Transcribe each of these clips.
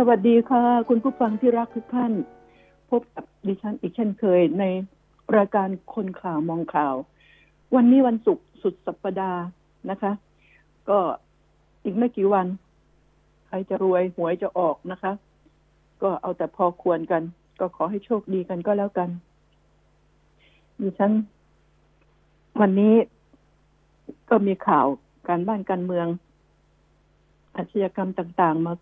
สวัสดีค่ะ คุณผู้ฟังที่รักทุกท่าน พบกับดิฉันอีกเช่นเคยในรายการคนข่าวมองข่าว วันนี้วันศุกร์สุดสัปดาห์นะคะ ก็อีกไม่กี่วัน ใครจะรวยหวยจะออกนะคะ ก็เอาแต่พอควรกัน ก็ขอให้โชคดีกันก็แล้วกันดิฉันวันนี้ก็มีข่าวการบ้านการเมืองอาชญากรรมต่าง ๆ มา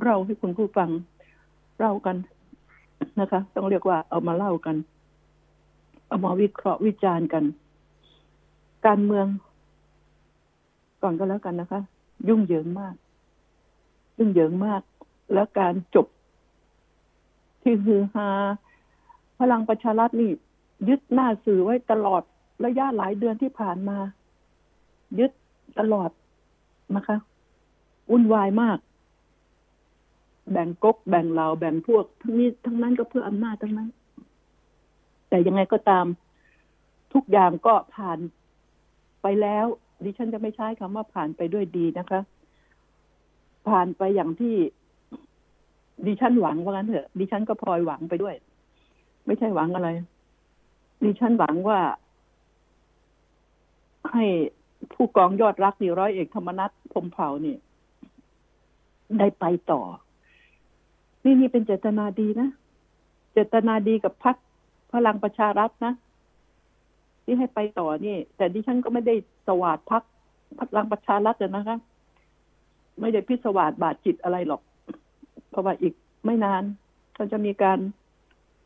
เล่าให้คุณผู้ฟังเล่ากันนะคะ ต้องเรียกว่าเอามาเล่ากัน เอามาวิเคราะห์วิจารณ์กัน การเมืองก่อนก็แล้วกันนะคะ ยุ่งเหยิงมาก ยุ่งเหยิงมาก แล้วการจบ ที่ฮือฮาพลังประชารัฐนี่ ยึดหน้าสื่อไว้ตลอดระยะหลายเดือนที่ผ่านมา ยึดตลอดนะคะวุ่นวายมาก แบ่งก๊กแบ่งเราแบ่งพวก ทั้งนี้ทั้งนั้นก็เพื่ออำนาจทั้งนั้น แต่ยังไงก็ตาม ทุกอย่างก็ผ่านไปแล้ว ดิฉันจะไม่ใช้คำว่าผ่านไปด้วยดีนะคะ ผ่านไปอย่างที่ดิฉันหวังว่างั้นเถอะ ดิฉันก็พลอยหวังไปด้วย ไม่ใช่หวังอะไร ดิฉันหวังว่า ให้ผู้กองยอดรักนี่ร้อยเอกธรรมนัฐพมเผ่านี่ ได้ไปต่อ นี่นี่เป็นเจตนาดีนะ เจตนาดีกับพรรคพลังประชารัฐนะ ที่ให้ไปต่อนี่ แต่ดิฉันก็ไม่ได้สวาดพักพลังประชารัฐเลยนะคะ ไม่ได้พิสวาสบาดจิตอะไรหรอก เพราะว่าอีกไม่นานก็จะมีการ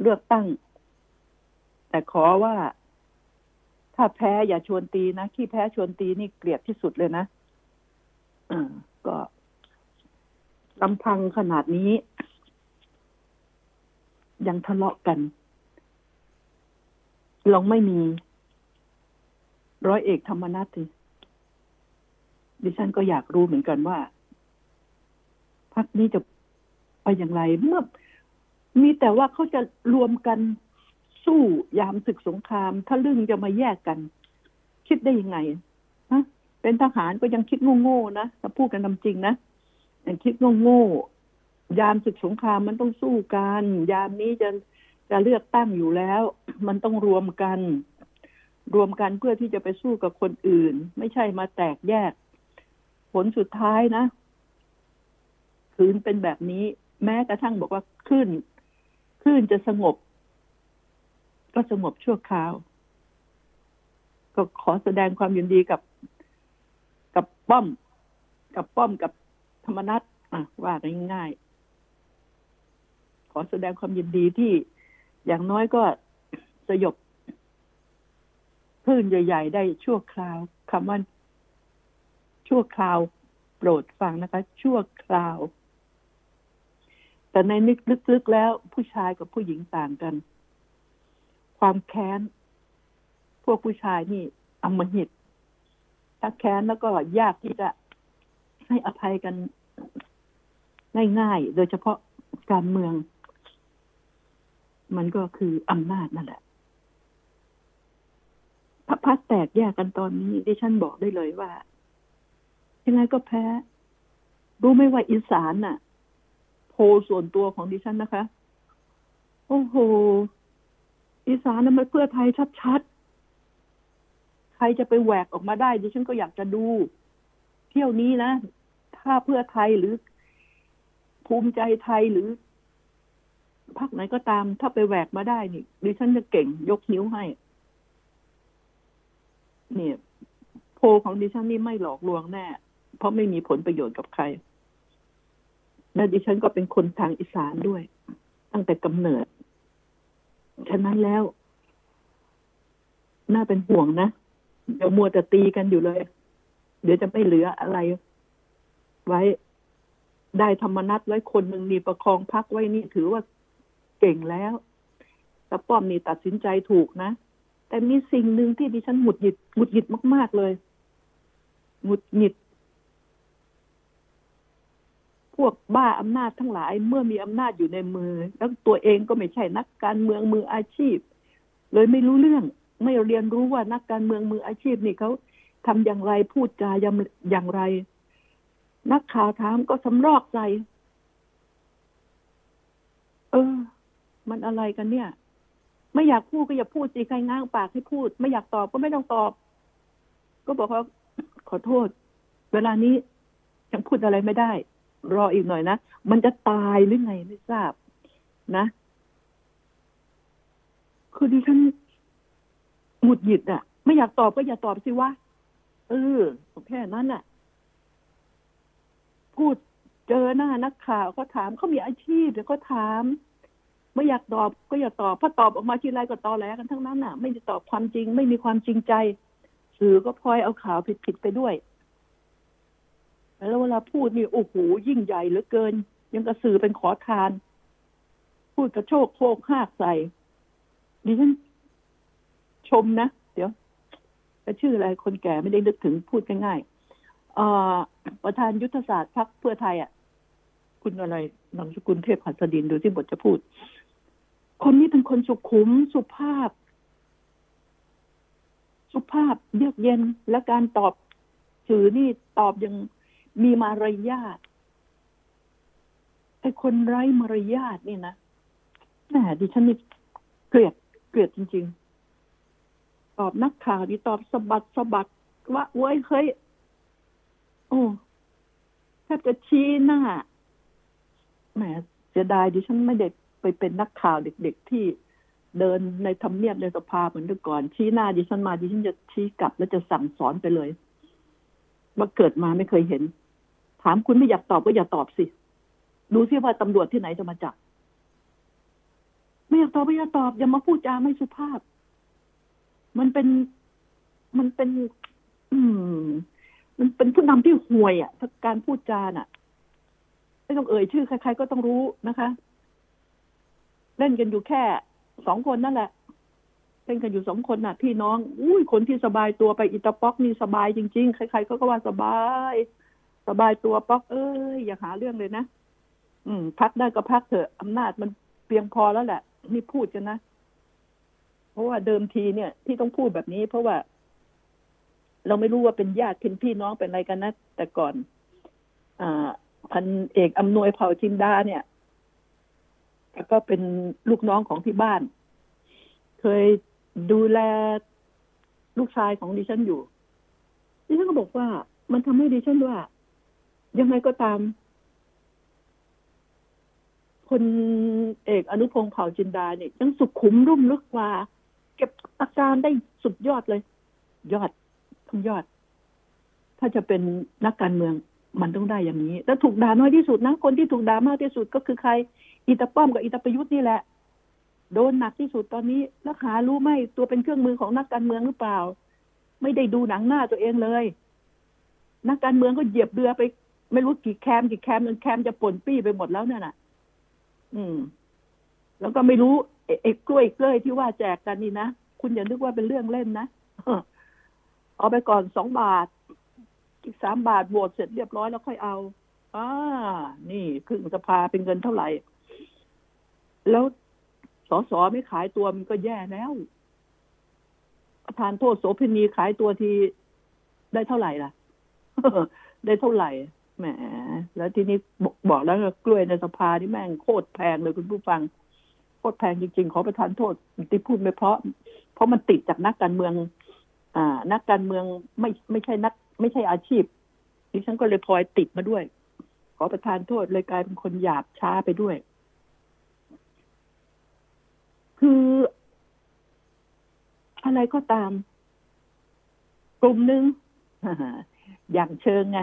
เลือกตั้ง แต่ขอว่าถ้าแพ้อย่าชวนตีนะขี้แพ้ชวนตีนี่เกลียดที่สุดเลยนะอ่าก็ลำพังขนาดนี้ ยังทะเลาะกัน ลองไม่มี ร้อยเอกธรรมนัฐสิดิฉันก็อยากรู้เหมือนกันว่าพักนี้จะไปอย่างไร เมื่อ มีแต่ว่าเขาจะรวมกันสู้ยามศึกสงครามถ้าเรื่งจะมาแยกกัน คิดได้ยังไงฮะเป็นทหารก็ยังคิดโง่ๆนะถ้าพูดกันตามจริงนะยังคิดโง่ๆ ยามศึกสงครามมันต้องสู้กัน ยามนี้จะจะเลือกตั้งอยู่แล้ว มันต้องรวมกัน รวมกันเพื่อที่จะไปสู้กับคนอื่น ไม่ใช่มาแตกแยก ผลสุดท้ายนะคืนเป็นแบบนี้ แม้กระทั่งบอกว่าขึ้นขึ้นจะสงบ ก็สงบชั่วคราว ก็ขอแสดงความยินดีกับ กับป้อม กับป้อมกับธรรมนัตอะว่าง่ายๆ ขอแสดงความยินดีที่อย่างน้อยก็สยบคลื่นใหญ่ ๆ ได้ชั่วคราวคำว่าชั่วคราว โปรดฟังนะคะ ชั่วคราว แต่ในนึกลึกๆแล้วผู้ชายกับผู้หญิงต่างกัน ความแค้น พวกผู้ชายนี่อมหิตถ้าแค้นแล้วก็ยากที่จะให้อภัยกันง่ายๆ โดยเฉพาะการเมือง มันก็คืออำนาจนั่นแหละพระพักแตกแยกกันตอนนี้ดิฉันบอกได้เลยว่ายังไงก็แพ้ รู้ไหมว่าอีสานน่ะ โพส่วนตัวของดิฉันนะคะ โอ้โห อีสานนั้นมันเพื่อไทยชัดๆ ใครจะไปแหวกออกมาได้ ดิฉันก็อยากจะดู เที่ยวนี้นะ ถ้าเพื่อไทยหรือภูมิใจไทยหรือ พรรคไหนก็ตาม ถ้าไปแหวกมาได้นี่ดิฉันจะเก่งยกนิ้วให้ เนี่ย โพของดิฉันนี่ไม่หลอกลวงแน่ เพราะไม่มีผลประโยชน์กับใคร และดิฉันก็เป็นคนทางอีสานด้วย ตั้งแต่กำเนิด ฉะนั้นแล้ว น่าเป็นห่วงนะ เดี๋ยวมัวแต่ตีกันอยู่เลย เดี๋ยวจะไม่เหลืออะไรไว้ได้ธรรมนัตไว้คนหนึ่งนี่ประคองพักไว้นี่ถือว่า เก่งแล้วแต่ป้อมนี่ตัดสินใจถูกนะ แต่มีสิ่งหนึ่งที่ดิฉันหงุดหงิดหงุดหงิดมาก ๆ เลยหงุดหงิด พวกบ้าอำนาจทั้งหลายเมื่อมีอำนาจอยู่ในมือ แล้วตัวเองก็ไม่ใช่นักการเมืองมืออาชีพ เลยไม่รู้เรื่อง ไม่เรียนรู้ว่านักการเมืองมืออาชีพนี่เขาทำอย่างไรพูดจาอย่างไร นักข่าวถามก็สำรอกใจ เออ มันอะไรกันเนี่ย ไม่อยากพูดก็อย่าพูดสิใครง้างปากให้พูด ไม่อยากตอบก็ไม่ต้องตอบ ก็บอกว่าขอโทษ เวลานี้ยังพูดอะไรไม่ได้ รออีกหน่อยนะ มันจะตายหรือไงไม่ทราบ นะ คือดิฉันหงุดหงิดอะ ไม่อยากตอบก็อย่าตอบสิวะเออแค่นั้นน่ะ พูดเจอหน้านักข่าวก็ถามเขามีอาชีพเดี๋ยวก็ถาม ไม่อยากตอบก็อย่าตอบพราตอบออกมาทีไรก็ตอแหลกันทั้งนั้นน่ะ ไม่ได้ตอบความจริง ไม่มีความจริงใจ สื่อก็พลอยเอาข่าวผิดๆไปด้วย แล้วเวลาพูดนี่โอ้โหยิ่งใหญ่เหลือเกิน ยังกระสือเป็นขอทาน พูดกระโชกโคกหากใส่ดิฉันชมนะ เดี๋ยวชื่ออะไรคนแก่ไม่ได้นึกถึงพูดง่ายๆประธานยุทธศาสตร์พรรคเพื่อไทยอะคุณอะไรนามสกุลเทพหัสดินดูที่บทจะพูด คนนี้เป็นคนสุขุมสุภาพ สุภาพเยือกเย็นและการตอบสื่อนี่ตอบยังมีมารยาทไอ้คนไร้มารยาทนี่นะแหมดิฉันนี่เกลียดเกลียดจริง ๆ ตอบนักข่าวดีตอบสะบัดสะบัดว่าเว้ยเฮ้ยโอ้แทบจะชี้หน้าแหมเสียดายดิฉันไม่เด็ก ไปเป็นนักข่าวเด็กๆที่เดินในทำเนียบในสภาเหมือนเมื่ก่อน ชี้หน้าดิฉันมาดิฉันจะชี้กลับแล้วจะสั่งสอนไปเลยว่าเกิดมาไม่เคยเห็น ถามคุณไม่อยากตอบก็อย่าตอบสิ ดูซิว่าตำรวจที่ไหนจะมาจับ ไม่อยากตอบไม่อยากตอบ อย่ามาพูดจาไม่สุภาพ มันเป็นมันเป็น อืม มันเป็นผู้นำที่ห่วยอะการพูดจาน่ะ ไม่ต้องเอ่ยชื่อใครๆก็ต้องรู้นะคะ เล่นกันอยู่แค่สองคนนั่นแหละเล่นกันอยู่สองคนน่ะ พี่น้อง อุ้ยคนที่สบายตัวไปอิตาป๊อกนี่สบายจริงๆ ใครๆก็ก็ว่าสบาย สบายตัวป๊อก เอ้ยอย่าหาเรื่องเลยนะอืม พักได้ก็พักเถอะอำนาจมันเพียงพอแล้วแหละนี่พูดกันนะ เพราะว่าเดิมทีเนี่ย ที่ต้องพูดแบบนี้ เพราะว่า เราไม่รู้ว่าเป็นญาติเป็นพี่น้องเป็นอะไรกันนะแต่ก่อน อ่าพันเอกอำนวยเผ่าจินดาเนี่ย แล้วก็เป็นลูกน้องของที่บ้าน เคยดูแลลูกชายของดิฉันอยู่ ดิฉันก็บอกว่า มันทำให้ดิฉันว่า ยังไงก็ตามคนเอกอนุพงศ์เผ่าจินดาเนี่ยยังสุขุมรุ่มลึกกว่า เก็บอาการได้สุดยอดเลย ยอดทั้งยอด ถ้าจะเป็นนักการเมืองมันต้องได้อย่างนี้ แล้วถูกด่าน้อยที่สุดนะ คนที่ถูกด่ามากที่สุดก็คือใคร อิตาป้อมกับอิตาประยุทธ์นี่แหละ โดนหนักที่สุดตอนนี้แล้วหารู้ไหมตัวเป็นเครื่องมือของนักการเมืองหรือเปล่า ไม่ได้ดูหนังหน้าตัวเองเลย นักการเมืองก็เหยียบเรือไป ไม่รู้กี่แคมกี่แคมจนแคมจะป่นปี้ไปหมดแล้วเนี่ยน่ะอืม แล้วก็ไม่รู้เอกกล้วยกล้วยที่ว่าแจกกันนี่นะคุณอย่านึกว่าเป็นเรื่องเล่นนะเอาไปก่อนสองบาท อีกสามบาทโหวตเสร็จเรียบร้อยแล้วค่อยเอาอ่านี่ครึ่งสภาเป็นเงินเท่าไหร่ แล้วสอสอไม่ขายตัวมันก็แย่แล้วประธานโทษโสเภณีขายตัวทีได้เท่าไหร่ล่ะ ได้เท่าไหร่แหม แล้วทีนี้บอกบอกแล้วกล้วยในสภาที่แม่งโคตรแพงเลยคุณผู้ฟัง โคตรแพงจริงๆ ขอประทานโทษที่พูดไม่เพราะ เพราะมันติดจากนักการเมือง อ่า นักการเมืองไม่ไม่ใช่นัก ไม่ใช่อาชีพดิฉันก็เลยพลอยติดมาด้วย ขอประทานโทษเลยกลายเป็นคนหยาบช้าไปด้วย คือ อะไรก็ตาม กลุ่มหนึ่งอย่างเชิงไง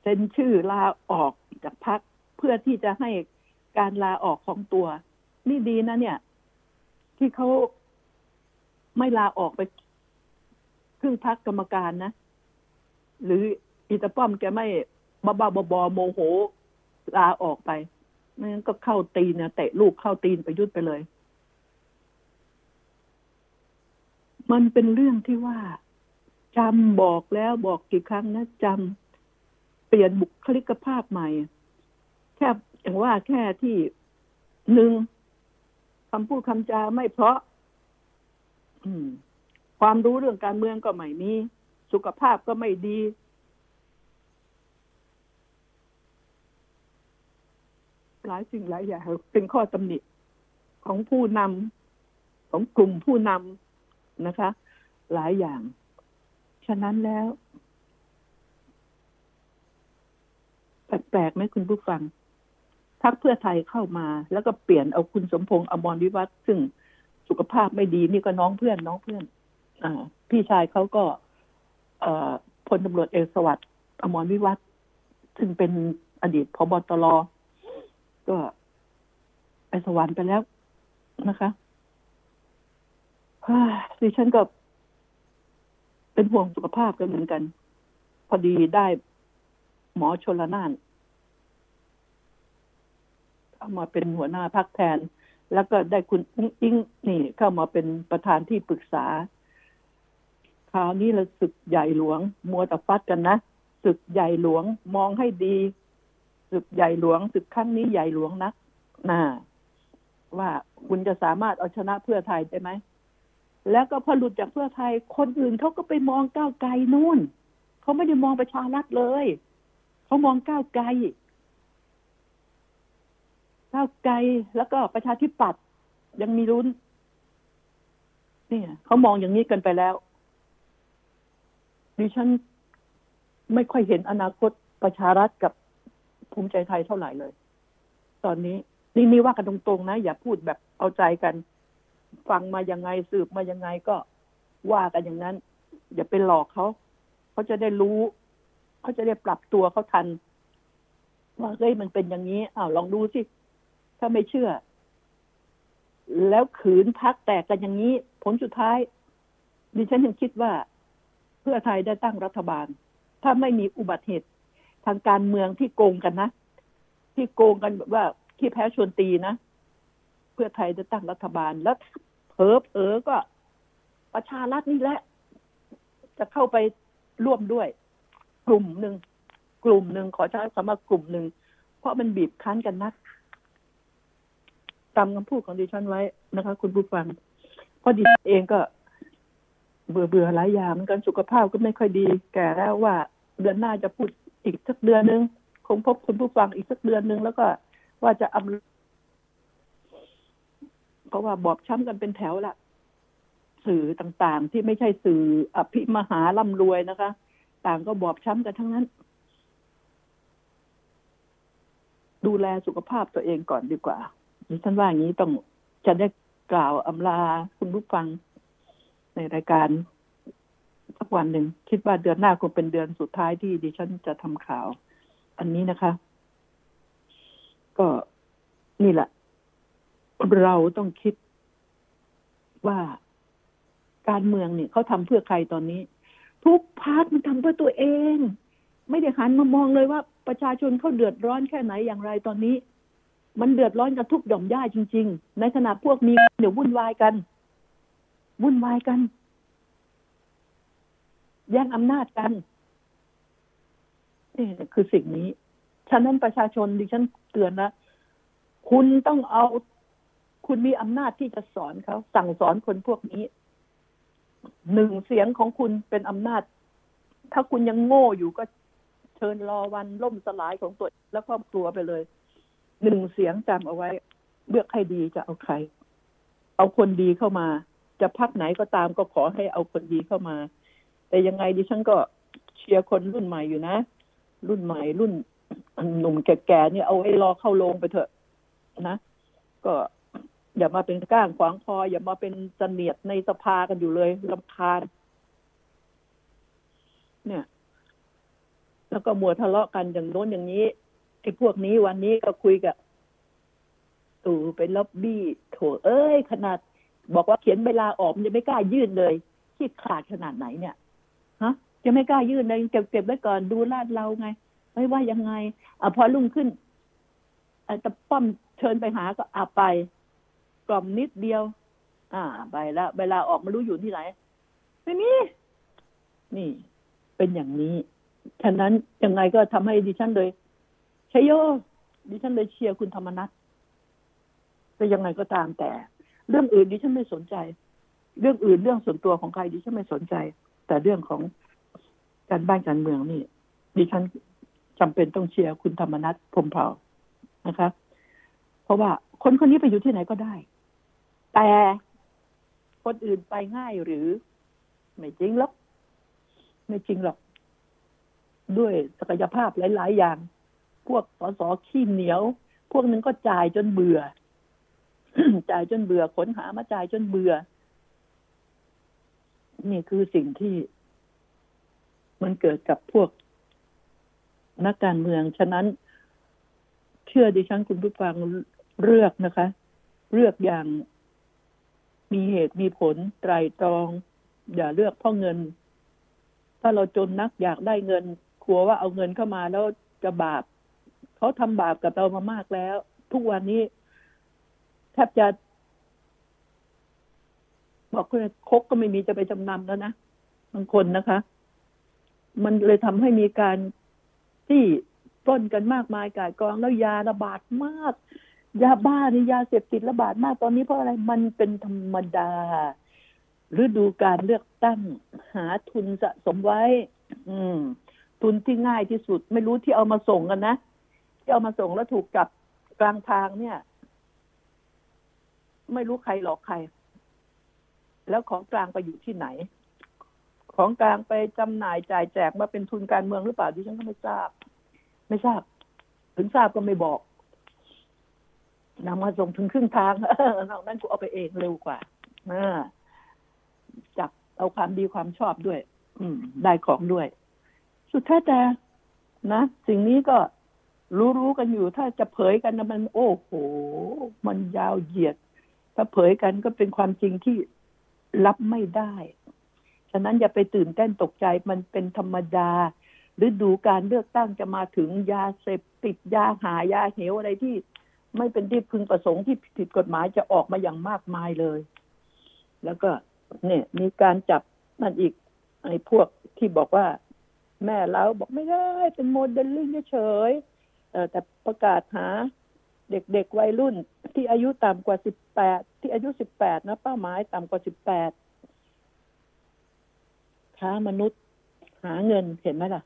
เซ็นชื่อลาออกจากพักเพื่อที่จะให้การลาออกของตัว นี่ดีนะเนี่ย ที่เขาไม่ลาออกไปครึ่งพักกรรมการนะ หรืออิตาป้อมแกไม่บ้าบ้าบอโมโห ลาออกไปไม่งั้นก็เข้าตีนเนี่เตะลูกเข้าตีนไปยุดไปเลย มันเป็นเรื่องที่ว่าจำบอกแล้วบอกกี่ครั้งนะจำเปลี่ยนบุคลิกภาพใหม่ แค่อย่างว่าแค่ที่หนึ่งคำพูดคำจาไม่เพราะความรู้เรื่องการเมืองก็ไม่มี สุขภาพก็ไม่ดี หลายสิ่งหลายอย่างเป็นข้อตำหนิของผู้นำของกลุ่มผู้นำ นะคะ หลายอย่าง ฉะนั้นแล้วแปลกๆไหมคุณผู้ฟังพักเพื่อไทยเข้ามา แล้วก็เปลี่ยนเอาคุณสมพงษ์อมรวิวัฒน์ซึ่งสุขภาพไม่ดีนี่ก็น้องเพื่อนน้องเพื่อนอ่าพี่ชายเขาก็อพลตำรวจเอกสวัสดิ์อมรวิวัฒน์ซึ่งเป็นอดีตพบตรก็ไปสวรรค์ไปแล้วนะคะ ดิฉันก็เป็นห่วงสุขภาพกันเหมือนกัน พอดีได้หมอชนละนานเข้ามาเป็นหัวหน้าพักแทน แล้วก็ได้คุณอิงอิงนี่เข้ามาเป็นประธานที่ปรึกษาคราวนี้เราศึกใหญ่หลวง มัวแต่ฟัดกันนะศึกใหญ่หลวงมองให้ดีศึกใหญ่หลวงศึกครั้งนี้ใหญ่หลวงนักนะว่าคุณจะสามารถเอาชนะเพื่อไทยได้ไหม แล้วก็พอหลุดจากเพื่อไทย คนอื่นเขาก็ไปมองก้าวไกลนู่นเขาไม่ได้มองประชารัฐเลยเขามองก้าวไกลก้าวไกลแล้วก็ประชาธิปัตย์ยังมีรุ้นเนี่ยเขามองอย่างนี้กันไปแล้ว ดิฉันไม่ค่อยเห็นอนาคตประชารัฐกับภูมิใจไทยเท่าไหร่เลย ตอนนี้นี่นี่ว่ากันตรงๆนะ อย่าพูดแบบเอาใจกัน ฟังมายังไงสืบมายังไงก็ว่ากันอย่างนั้น อย่าไปหลอกเขาเขาจะได้รู้เขาจะได้ปรับตัวเขาทัน ว่าเฮ้ยมันเป็นอย่างนี้อ้าวลองดูสิถ้าไม่เชื่อ แล้วขืนพักแตกกันอย่างนี้ ผลสุดท้าย ดิฉันยังคิดว่า เพื่อไทยได้ตั้งรัฐบาล ถ้าไม่มีอุบัติเหตุ ทางการเมืองที่โกงกันนะ ที่โกงกันแบบว่าที่แพ้ชวนตีนะ พื่อไทยจะตั้งรัฐบาลแล้วเผลอเผอก็ประชารัฐนี่แหละ จะเข้าไปร่วมด้วย กลุ่มหนึ่งกลุ่มหนึ่งขอใช้คำว่ากลุ่มหนึ่งเพราะมันบีบคั้นกันนักตามคำพูดของดิฉันไว้นะคะ คุณผู้ฟังเพราะดิฉันเองก็ เบื่อเบื่อหลายอย่างเหมือนกันสุขภาพก็ไม่ค่อยดี แก่แล้วว่าเดือนหน้าจะพูดอีกสักเดือนหนึ่งคงพบคุณผู้ฟังอีกสักเดือนหนึ่งแล้วก็ว่าจะอำ เพราะว่าบอบช้ำกันเป็นแถวละสื่อต่างๆ ที่ไม่ใช่สื่ออภิมหาร่ำรวยนะคะ ต่างก็บอบช้ำกันทั้งนั้น ดูแลสุขภาพตัวเองก่อนดีกว่าดิฉันว่าอย่างนี้ต้องจะได้กล่าวอำลาคุณผู้ฟังในรายการสักวันหนึ่ง คิดว่าเดือนหน้าคงเป็นเดือนสุดท้ายที่ดิฉันจะทำข่าว อันนี้นะคะ ก็นี่แหละ เราต้องคิดว่าการเมืองเนี่ยเขาทำเพื่อใครตอนนี้ ทุกพาร์ทมันทำเพื่อตัวเอง ไม่ได้หันมามองเลยว่าประชาชนเขาเดือดร้อนแค่ไหนอย่างไรตอนนี้ มันเดือดร้อนกันทุกหย่อมย่าจริง ๆ ในขณะพวกมีเดี๋ยววุ่นวายกันวุ่นวายกันแย่งอำนาจกันนี่คือสิ่งนี้ ฉะนั้นประชาชนดิฉันเตือนนะ คุณต้องเอา คุณมีอำนาจที่จะสอนเขาสั่งสอนคนพวกนี้หนึ่งเสียงของคุณเป็นอำนาจ ถ้าคุณยังโง่อยู่ก็เชิญรอวันล่มสลายของตัวแล้วครอบครัวไปเลยหนึ่งเสียงจำเอาไว้ เลือกให้ดีจะเอาใคร เอาคนดีเข้ามา จะพักไหนก็ตามก็ขอให้เอาคนดีเข้ามา แต่ยังไงดิฉันก็เชียร์คนรุ่นใหม่อยู่นะ รุ่นใหม่รุ่นหนุ่มแก่ๆเนี่ยเอาไว้รอเข้าโรงไปเถอะนะ ก็ อย่ามาเป็นก้างขวางคอ อย่ามาเป็นเสนียดในสภากันอยู่เลยลำคาญเนี่ยแล้วก็มัวทะเลาะกันอย่างโน้นอย่างนี้ไอ้พวกนี้วันนี้ก็คุยกับตู่ไปล็อบบี้โถเอ้ย ขนาด บอกว่าเขียนเวลาออกมันจะไม่กล้ายื่นเลยคิดขาดขนาดไหนเนี่ยฮะจะไม่กล้ายื่นเลยเก็บเก็บไว้ก่อนดูลาดเราไง ไม่ว่ายังไงอะพอลุ่งขึ้นตะป้อมเชิญไปหาก็อาไป กล่อมนิดเดียว อ่า ไปแล้วเวลาออกมารู้อยู่ที่ไหน ไม่มี นี่ เป็นอย่างนี้ ฉะนั้นยังไงก็ทำให้ดิฉันเลยชโย ดิฉันเลยเชียร์คุณธรรมนัทแต่ยังไงก็ตามแต่ เรื่องอื่นดิฉันไม่สนใจ เรื่องอื่นเรื่องส่วนตัวของใครดิฉันไม่สนใจ แต่เรื่องของการบ้านการเมืองนี่ดิฉันจำเป็นต้องเชียร์คุณธรรมนัฐพมเผ่านะคะ เพราะว่าคนคนนี้ไปอยู่ที่ไหนก็ได้ แต่คนอื่นไปง่ายหรือ ไม่จริงหรอก ไม่จริงหรอก ด้วยศักยภาพหลาย ๆ อย่าง พวกสสขี้เหนียว พวกนึงก็จ่ายจนเบื่อ จ่ายจนเบื่อขนหามาจ่ายจนเบื่อ นี่คือสิ่งที่ มันเกิดกับพวกนักการเมือง ฉะนั้น เชื่อดิฉันคุณผู้ฟังเลือกนะคะ เลือกอย่าง มีเหตุมีผลไตรตรอง อย่าเลือกเพราะเงิน ถ้าเราจนนักอยากได้เงินกลัวว่าเอาเงินเข้ามาแล้วจะบาปเขาทำบาปกับเรามามากแล้ว ทุกวันนี้แทบจะ บอกเลยคกก็ไม่มีจะไปจำนำแล้วนะบางคนนะคะ มันเลยทำให้มีการที่ปล้นกันมากมายกายกองแล้วยาระบาดมาก ยาบ้านี่ยาเสพติดระบาดมากตอนนี้เพราะอะไรมันเป็นธรรมดา ฤดูการเลือกตั้ง หาทุนสะสมไว้ อืม ทุนที่ง่ายที่สุด ไม่รู้ที่เอามาส่งกันนะที่เอามาส่งแล้วถูกจับกลางทางเนี่ย ไม่รู้ใครหลอกใคร แล้วของกลางไปอยู่ที่ไหน ของกลางไปจำหน่ายจ่ายแจกมาเป็นทุนการเมืองหรือเปล่าดิฉันก็ไม่ทราบ ไม่ทราบ ถึงทราบก็ไม่บอก นำมาส่งถึงครึ่งทางนอกนั้นกูเอาไปเองเร็วกว่าจับเอาความดีความชอบด้วย อืม ได้ของด้วย สุดท้ายแต่นะสิ่งนี้ก็รู้ๆกันอยู่ ถ้าจะเผยกันนะมัน โอ้โห มันยาวเหยียด ถ้าเผยกันก็เป็นความจริงที่รับไม่ได้ ฉะนั้นอย่าไปตื่นเต้นตกใจมันเป็นธรรมดาหรือดูการเลือกตั้งจะมาถึงยาเสพติดยาหายาเหวอะไรที่ ไม่เป็นที่พึงประสงค์ที่ผิดกฎหมายจะออกมาอย่างมากมายเลย แล้วก็เนี่ยมีการจับนั่นอีกไอ้พวกที่บอกว่า แม่เราบอกไม่ได้เป็นโมเดลลิ่งเฉยเออแต่ประกาศหาเด็กๆวัยรุ่นที่อายุต่ำกว่าสิบแปดที่อายุสิบแปดนะเป้าหมายต่ำกว่าสิบแปดค้ามนุษย์หาเงินเห็นไหมล่ะ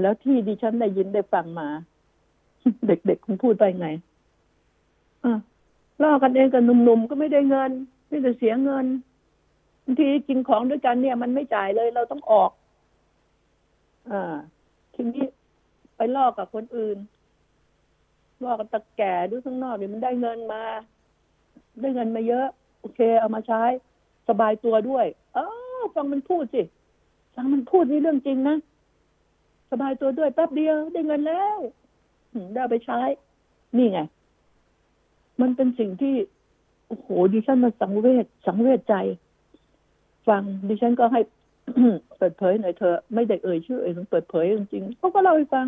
แล้วที่ดิฉันได้ยินได้ฟังมา เด็กๆคุณพูดไปไงอะล่อกันเองกับหนุ่มๆก็ไม่ได้เงินไม่ได้เสียเงินบางทีกินของด้วยกันเนี่ย มันไม่จ่ายเลยเราต้องออก อ่า ทีนี้ไปล่อกับคนอื่นล่อกับตะแก่ด้วยข้างนอกเนี่ยมันได้เงินมา ได้เงินมาเยอะ โอเค เอามาใช้ สบายตัวด้วย เออฟังมันพูดสิฟังมันพูดนี่เรื่องจริงนะสบายตัวด้วยแป๊บเดียวได้เงินแล้ว ได้ไปใช้ นี่ไง มันเป็นสิ่งที่โอ้โหดิฉันมาสังเวชสังเวชใจ ฟังดิฉันก็ให้เปิดเผยหน่อยเธอไม่ได้เอ่ยชื่อเอ่ยต้องเปิดเผยจริงๆเขาก็เล่าให้ฟัง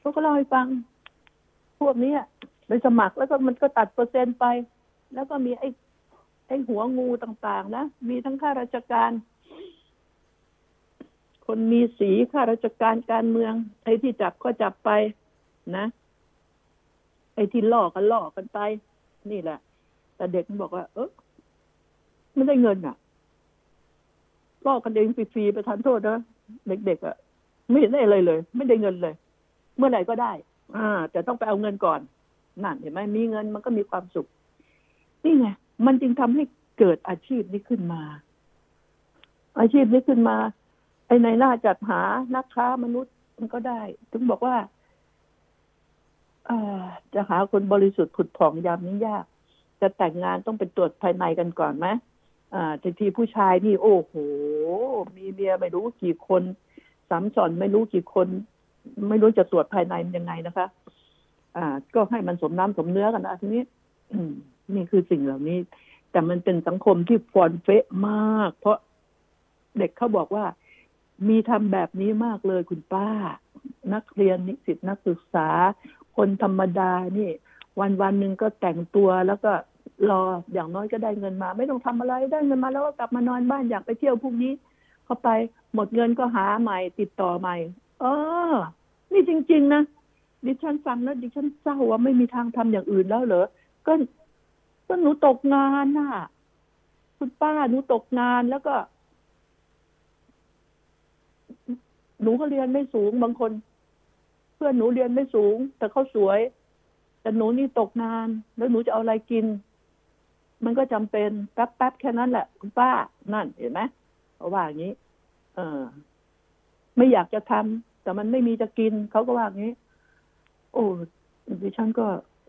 เขาก็เล่าให้ฟัง พวกนี้ไปสมัครแล้วก็มันก็ตัดเปอร์เซ็นต์ไป แล้วก็มีไอ้ไอ้หัวงูต่างๆ นะมีทั้งข้าราชการ คนมีสีข้าราชการการเมืองไอ้ที่จับก็จับไป นะ ไอ้ที่ล่อกันล่อกันไป นี่แหละ แต่เด็กมันบอกว่า เออไม่ได้เงินอะล่อกันเองฟรีๆไปทันโทษนะเด็กๆอะไม่ได้อะไรเลย ไม่ได้เงินเลย เมื่อไหร่ก็ได้ อ่า แต่ต้องไปเอาเงินก่อนนั่นเห็นไหมมีเงินมันก็มีความสุข นี่ไงมันจึงทำให้เกิดอาชีพนี้ขึ้นมา อาชีพนี้ขึ้นมา ไอ้ในหน้าจัดหานักค้ามนุษย์มันก็ได้ ถึงบอกว่า จะหาคนบริสุทธิ์ผุดผ่องยามนี้ยาก จะแต่งงานต้องไปตรวจภายในกันก่อนไหมอ่าทีทีผู้ชายนี่โอ้โห มีเมียไม่รู้กี่คนสามสอนไม่รู้กี่คน ไม่รู้จะตรวจภายในมันยังไงนะคะ อ่า ก็ให้มันสมน้ำสมเนื้อกันนะทีนี้อืมนี่คือสิ่งเหล่านี้ แต่มันเป็นสังคมที่ฟอนเฟะมาก เพราะเด็กเขาบอกว่า มีทำแบบนี้มากเลยคุณป้า นักเรียนนิสิตนักศึกษา คนธรรมดานี่ วันวันหนึ่งก็แต่งตัวแล้วก็รออย่างน้อยก็ได้เงินมา ไม่ต้องทำอะไรได้เงินมาแล้วก็กลับมานอนบ้านอยากไปเที่ยวพรุ่งนี้ เข้าไปหมดเงินก็หาใหม่ติดต่อใหม่ เออ นี่จริง ๆ นะดิฉันฟังแล้วดิฉันเศร้าว่าไม่มีทางทำอย่างอื่นแล้วเหรอก็ก็หนูตกงานน่ะ คุณป้าหนูตกงานแล้วก็ หนูก็เรียนไม่สูงบางคน พื่อนหนูเรียนไม่สูง แต่เขาสวย แต่หนูนี่ตกงาน แล้วหนูจะเอาอะไรกิน มันก็จำเป็นแป๊บแป๊บๆแค่นั้นแหละคุณป้านั่นเห็นไหมเขาว่าอย่างนี้ เออ ไม่อยากจะทำแต่มันไม่มีจะกินเขาก็ว่าอย่างนี้ โอ้ดิฉันก็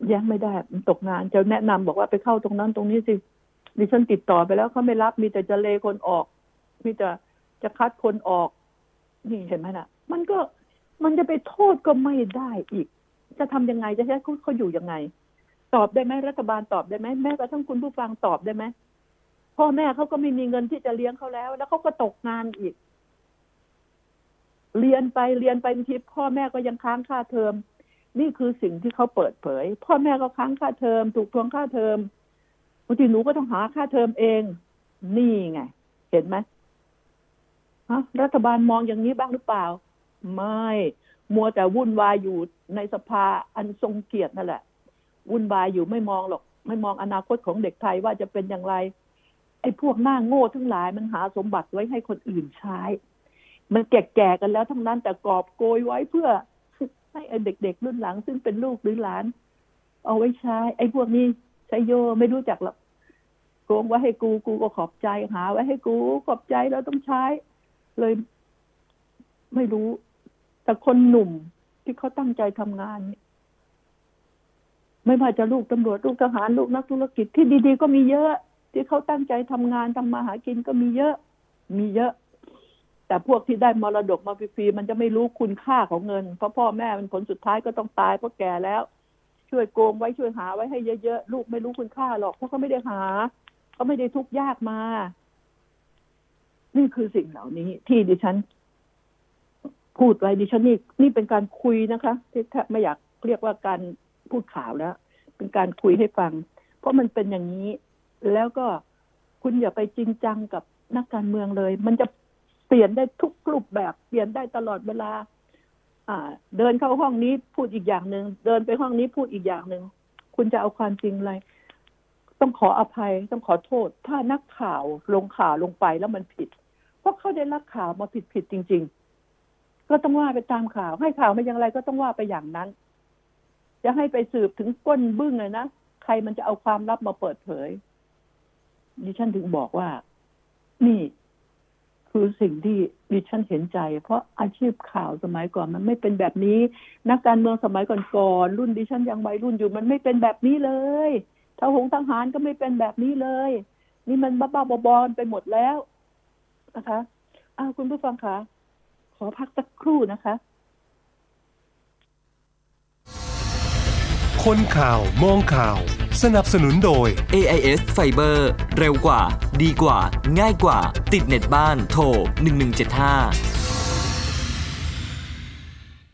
แย้งไม่ได้มันตกงานจะแนะนำบอกว่าไปเข้าตรงนั้นตรงนี้สิดิฉันติดต่อไปแล้วเขาไม่รับมีแต่จะเลคนออก มีแต่จะคัดคนออก นี่เห็นไหมน่ะ มันก็ มันจะไปโทษก็ไม่ได้อีก จะทำยังไงจะให้เขาเขาอยู่ยังไง ตอบได้ไหมรัฐบาลตอบได้ไหมแม้กระทั่งคุณผู้ฟังตอบได้ไหมพ่อแม่เขาก็ไม่มีเงินที่จะเลี้ยงเขาแล้ว แล้วเขาก็ตกงานอีก เรียนไปเรียนไปบางทีพ่อแม่ก็ยังค้างค่าเทอม นี่คือสิ่งที่เขาเปิดเผย พ่อแม่ก็ค้างค่าเทอม ถูกทวงค่าเทอมบางทีหนูก็ต้องหาค่าเทอมเอง นี่ไง เห็นไหมฮะรัฐบาลมองอย่างนี้บ้างหรือเปล่า ไม่ มัวแต่วุ่นวายอยู่ในสภาอันทรงเกียรตินั่นแหละ วุ่นวายอยู่ไม่มองหรอก ไม่มองอนาคตของเด็กไทยว่าจะเป็นอย่างไร ไอ้พวกหน้าโง่ทั้งหลายมันหาสมบัติไว้ให้คนอื่นใช้ มันแก่ๆกันแล้วทั้งนั้นแต่กอบโกยไว้เพื่อให้ไอ้เด็กๆรุ่นหลัง ซึ่งเป็นลูกหรือหลาน เอาไว้ใช้ ไอ้พวกนี้ใช้โยไม่รู้จักหรอกโกงไว้ให้กูกูก็ขอบใจหาไว้ให้กูขอบใจแล้วต้องใช้ เลย ไม่รู้ แต่คนหนุ่มที่เขาตั้งใจทำงานไม่ว่าจะลูกตำรวจลูกทหารลูกนักธุรกิจที่ดี ๆ ก็มีเยอะ ที่เขาตั้งใจทำงานทำมาหากินก็มีเยอะ มีเยอะ แต่พวกที่ได้มรดกมาฟรีๆมันจะไม่รู้คุณค่าของเงิน เพราะพ่อแม่เป็นผลสุดท้ายก็ต้องตายเพราะแก่แล้ว ช่วยโกงไว้ช่วยหาไว้ให้เยอะๆลูกไม่รู้คุณค่าหรอกเพราะเขาไม่ได้หาเขาไม่ได้ทุกข์ยากมา นี่คือสิ่งเหล่านี้ ที่ดิฉัน พูดไว้ดิฉันนี่นี่เป็นการคุยนะคะที่ไม่อยากเรียกว่าการพูดข่าวแล้ว เป็นการคุยให้ฟัง เพราะมันเป็นอย่างนี้ แล้วก็คุณอย่าไปจริงจังกับนักการเมืองเลย มันจะเปลี่ยนได้ทุกรูปแบบเปลี่ยนได้ตลอดเวลา อ่า เดินเข้าห้องนี้พูดอีกอย่างหนึ่งเดินไปห้องนี้พูดอีกอย่างหนึ่งคุณจะเอาความจริงอะไร ต้องขออภัยต้องขอโทษ ถ้านักข่าวลงข่าวลงไปแล้วมันผิด เพราะเขาได้รับข่าวมาผิดผิดจริง ๆ ก็ต้องว่าไปตามข่าว ให้ข่าวมาอย่างไรก็ต้องว่าไปอย่างนั้น จะให้ไปสืบถึงก้นบึ้งเลยนะใครมันจะเอาความลับมาเปิดเผย ดิฉันถึงบอกว่า นี่คือสิ่งที่ดิฉันเห็นใจ เพราะอาชีพข่าวสมัยก่อนมันไม่เป็นแบบนี้ นักการเมืองสมัยก่อนๆรุ่นดิฉันยังวัยรุ่นอยู่มันไม่เป็นแบบนี้เลยทหงทหารก็ไม่เป็นแบบนี้เลย นี่มันบ้าๆบอๆไปหมดแล้วนะคะอ้าวคุณผู้ฟังคะ ขอพักสักครู่นะคะ คนข่าวมองข่าว สนับสนุนโดย AIS Fiber เร็วกว่า ดีกว่า ง่ายกว่า ติดเน็ตบ้านโทร1175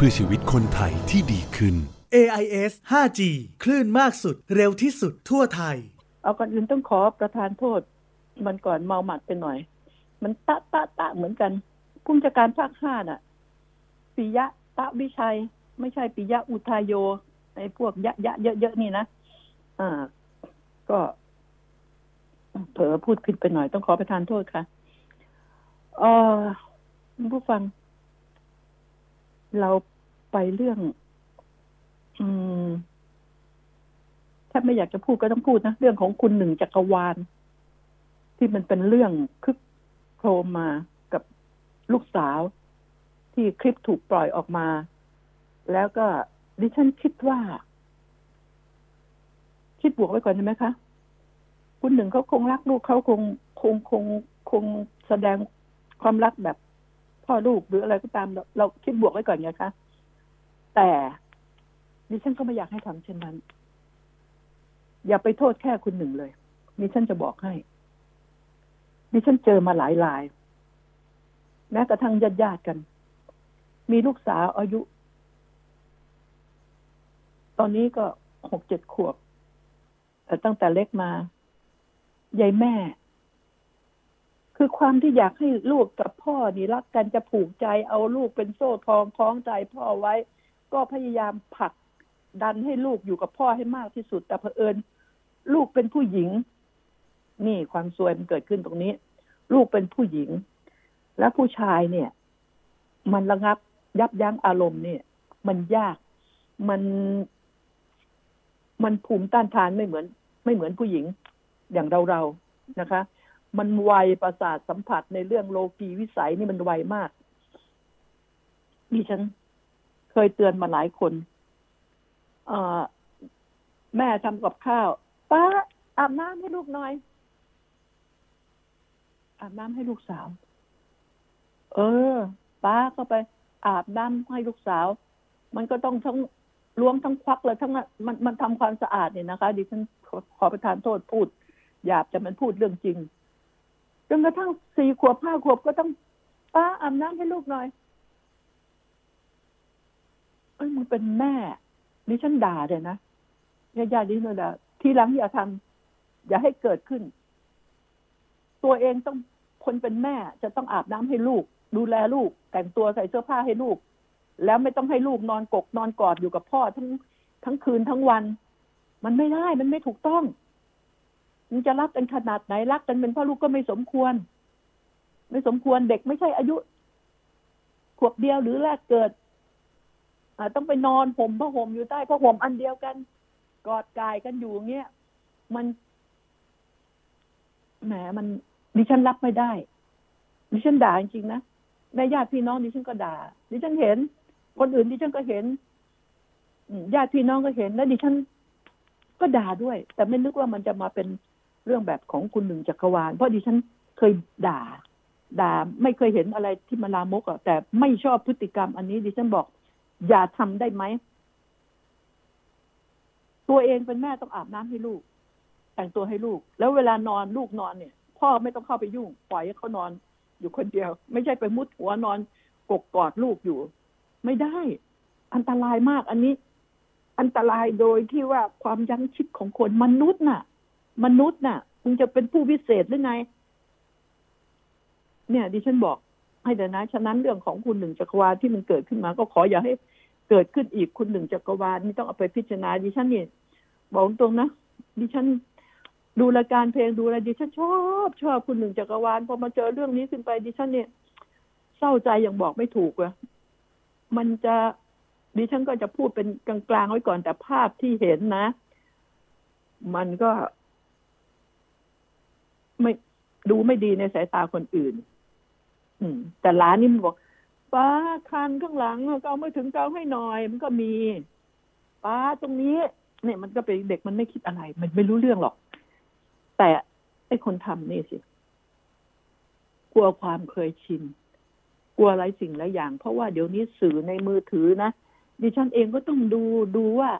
เพื่อชีวิตคนไทยที่ดีขึ้น AIS 5G คลื่นมากสุด เร็วที่สุดทั่วไทย เอาก่อนอื่นต้องขอประทานโทษ มันก่อนเมาหมัดไปหน่อย มันตะตะตะเหมือนกันผู้จัดการภาคห้าน่ะปิยะตะวิชัย ไม่ใช่ปิยะอุทายโยไอ้พวกยะยะเยอะๆนี่นะอ่า ก็เผลอพูดผิดไปหน่อยต้องขอประทานโทษค่ะเออคุณผู้ฟัง เราไปเรื่อง อืมถ้าไม่อยากจะพูดก็ต้องพูดนะ เรื่องของคุณหนึ่งจักรวาล ที่มันเป็นเรื่องคึกโครมมากับลูกสาว ที่คลิปถูกปล่อยออกมา แล้วก็ดิฉันคิดว่า คิดคิดบวกไว้ก่อนใช่ไหมคะ คุณหนึ่งเขาคงรักลูกเขาคงคงคงคงแสดงความรักแบบ พ่อลูกหรืออะไรก็ตามเราคิดบวกไว้ก่อนไงคะ แต่ดิฉันก็ไม่อยากให้ทำเช่นนั้น อย่าไปโทษแค่คุณหนึ่งเลยดิฉันจะบอกให้ดิฉันเจอมาหลายราย แม้กระทั่งญาติญาติกัน มีลูกสาวอายุ ตอนนี้ก็หกเจ็ดขวบแต่ตั้งแต่เล็กมายายแม่ คือความที่อยากให้ลูกกับพ่อนี่รักกันจะผูกใจเอาลูกเป็นโซ่ทองคล้องใจพ่อไว้ ก็พยายามผลักดันให้ลูกอยู่กับพ่อให้มากที่สุด แต่เผอิญ ลูกเป็นผู้หญิง นี่ความซวยมันเกิดขึ้นตรงนี้ ลูกเป็นผู้หญิง และผู้ชายเนี่ย มันระงับยับยั้งอารมณ์เนี่ย มันยากมันมันภูมิต้านทานไม่เหมือน ไม่เหมือนผู้หญิงอย่างเราเราๆนะคะ มันไวประสาทสัมผัสในเรื่องโลกีวิสัยนี่มันไวมากดิฉันเคยเตือนมาหลายคนอแม่ทำกับข้าวป้าอาบน้ำให้ลูกหน่อย อาบน้ำให้ลูกสาว เออ ป้าก็ไป อาบน้ำให้ลูกสาว มันก็ต้องทั้งล้วงทั้งควักเลยทั้งมันมันทำความสะอาดเนี่ยนะคะดิฉันขอขอประทานโทษพูดหยาบแต่มันพูดเรื่องจริง จนกระทั่งสี่ขวบห้าขวบก็ต้องป้าอาบน้ำให้ลูกหน่อยเอ้ยมึงเป็นแม่ดิฉันด่าเลยนะญาติญาติดิฉันด่าทีหลังอย่าทำอย่าให้เกิดขึ้น ตัวเองต้องคนเป็นแม่จะต้องอาบน้ำให้ลูก ดูแลลูก แต่งตัวใส่เสื้อผ้าให้ลูก แล้วไม่ต้องให้ลูกนอนกกนอนกอดอยู่กับพ่อทั้งทั้งคืนทั้งวัน มันไม่ได้มันไม่ถูกต้อง มันจะรักกันขนาดไหนรักกันเป็นพ่อลูกก็ไม่สมควร ไม่สมควรเด็กไม่ใช่อายุขวบเดียวหรือแรกเกิดต้องไปนอนห่มผ้าห่มอยู่ใต้ผ้าห่มอันเดียวกัน กอดกายกันอยู่เงี้ยมันแหมมันดิฉันรับไม่ได้ดิฉันด่าจริงๆนะแม่ญาติพี่น้องดิฉันก็ด่าดิฉันเห็น คนอื่นดิฉันก็เห็นญาติพี่น้องก็เห็น แล้วดิฉันก็ด่าด้วย แต่ไม่นึกว่ามันจะมาเป็น เรื่องแบบของคุณหนึ่งจักรวาล เพราะดิฉันเคยด่า ด่าไม่เคยเห็นอะไรที่มันลามกอะแต่ไม่ชอบพฤติกรรมอันนี้ดิฉันบอก อย่าทำได้ไหม ตัวเองเป็นแม่ต้องอาบน้ำให้ลูก แต่งตัวให้ลูก แล้วเวลานอนลูกนอนเนี่ย พ่อไม่ต้องเข้าไปยุ่ง ปล่อยให้เขานอนอยู่คนเดียว ไม่ใช่ไปมุดหัวนอนกกกอดลูกอยู่ ไม่ได้ อันตรายมากอันนี้ อันตรายโดยที่ว่าความยั้งชิดของคนมนุษย์น่ะ มนุษย์น่ะมึงจะเป็นผู้พิเศษหรือไง เนี่ย ดิฉันบอก ให้เดี๋ยวนะ ฉะนั้นเรื่องของคุณหนึ่งจักรวาลที่มันเกิดขึ้นมา ก็ขออย่าให้เกิดขึ้นอีกคุณหนึ่งจักรวาลนี่ต้องเอาไปพิจารณา ดิฉันนี่บอกตรงนะดิฉันดูรายการเพลงดูอะไรดิฉันชอบชอบคุณหนึ่งจักรวาลพอมาเจอเรื่องนี้ขึ้นไป ดิฉันเนี่ยเศร้าใจอย่างบอกไม่ถูกอะมันจะดิฉันก็จะพูดเป็นกลางๆไว้ก่อนแต่ภาพที่เห็นนะ มันก็ ไม่ดูไม่ดีในสายตาคนอื่น อืม แต่ร้านนี่มันบอกป้าคันข้างหลังก็เอาไม่ถึงเกาให้หน่อย มันก็มีป้าตรงนี้ เนี่ยมันก็เป็นเด็กมันไม่คิดอะไร มันไม่รู้เรื่องหรอก แต่ไอ้คนทำนี่สิกลัวความเคยชิน กลัวอะไรสิ่งหลายอย่าง เพราะว่าเดี๋ยวนี้สื่อในมือถือนะดิฉันเองก็ต้องดูดูว่า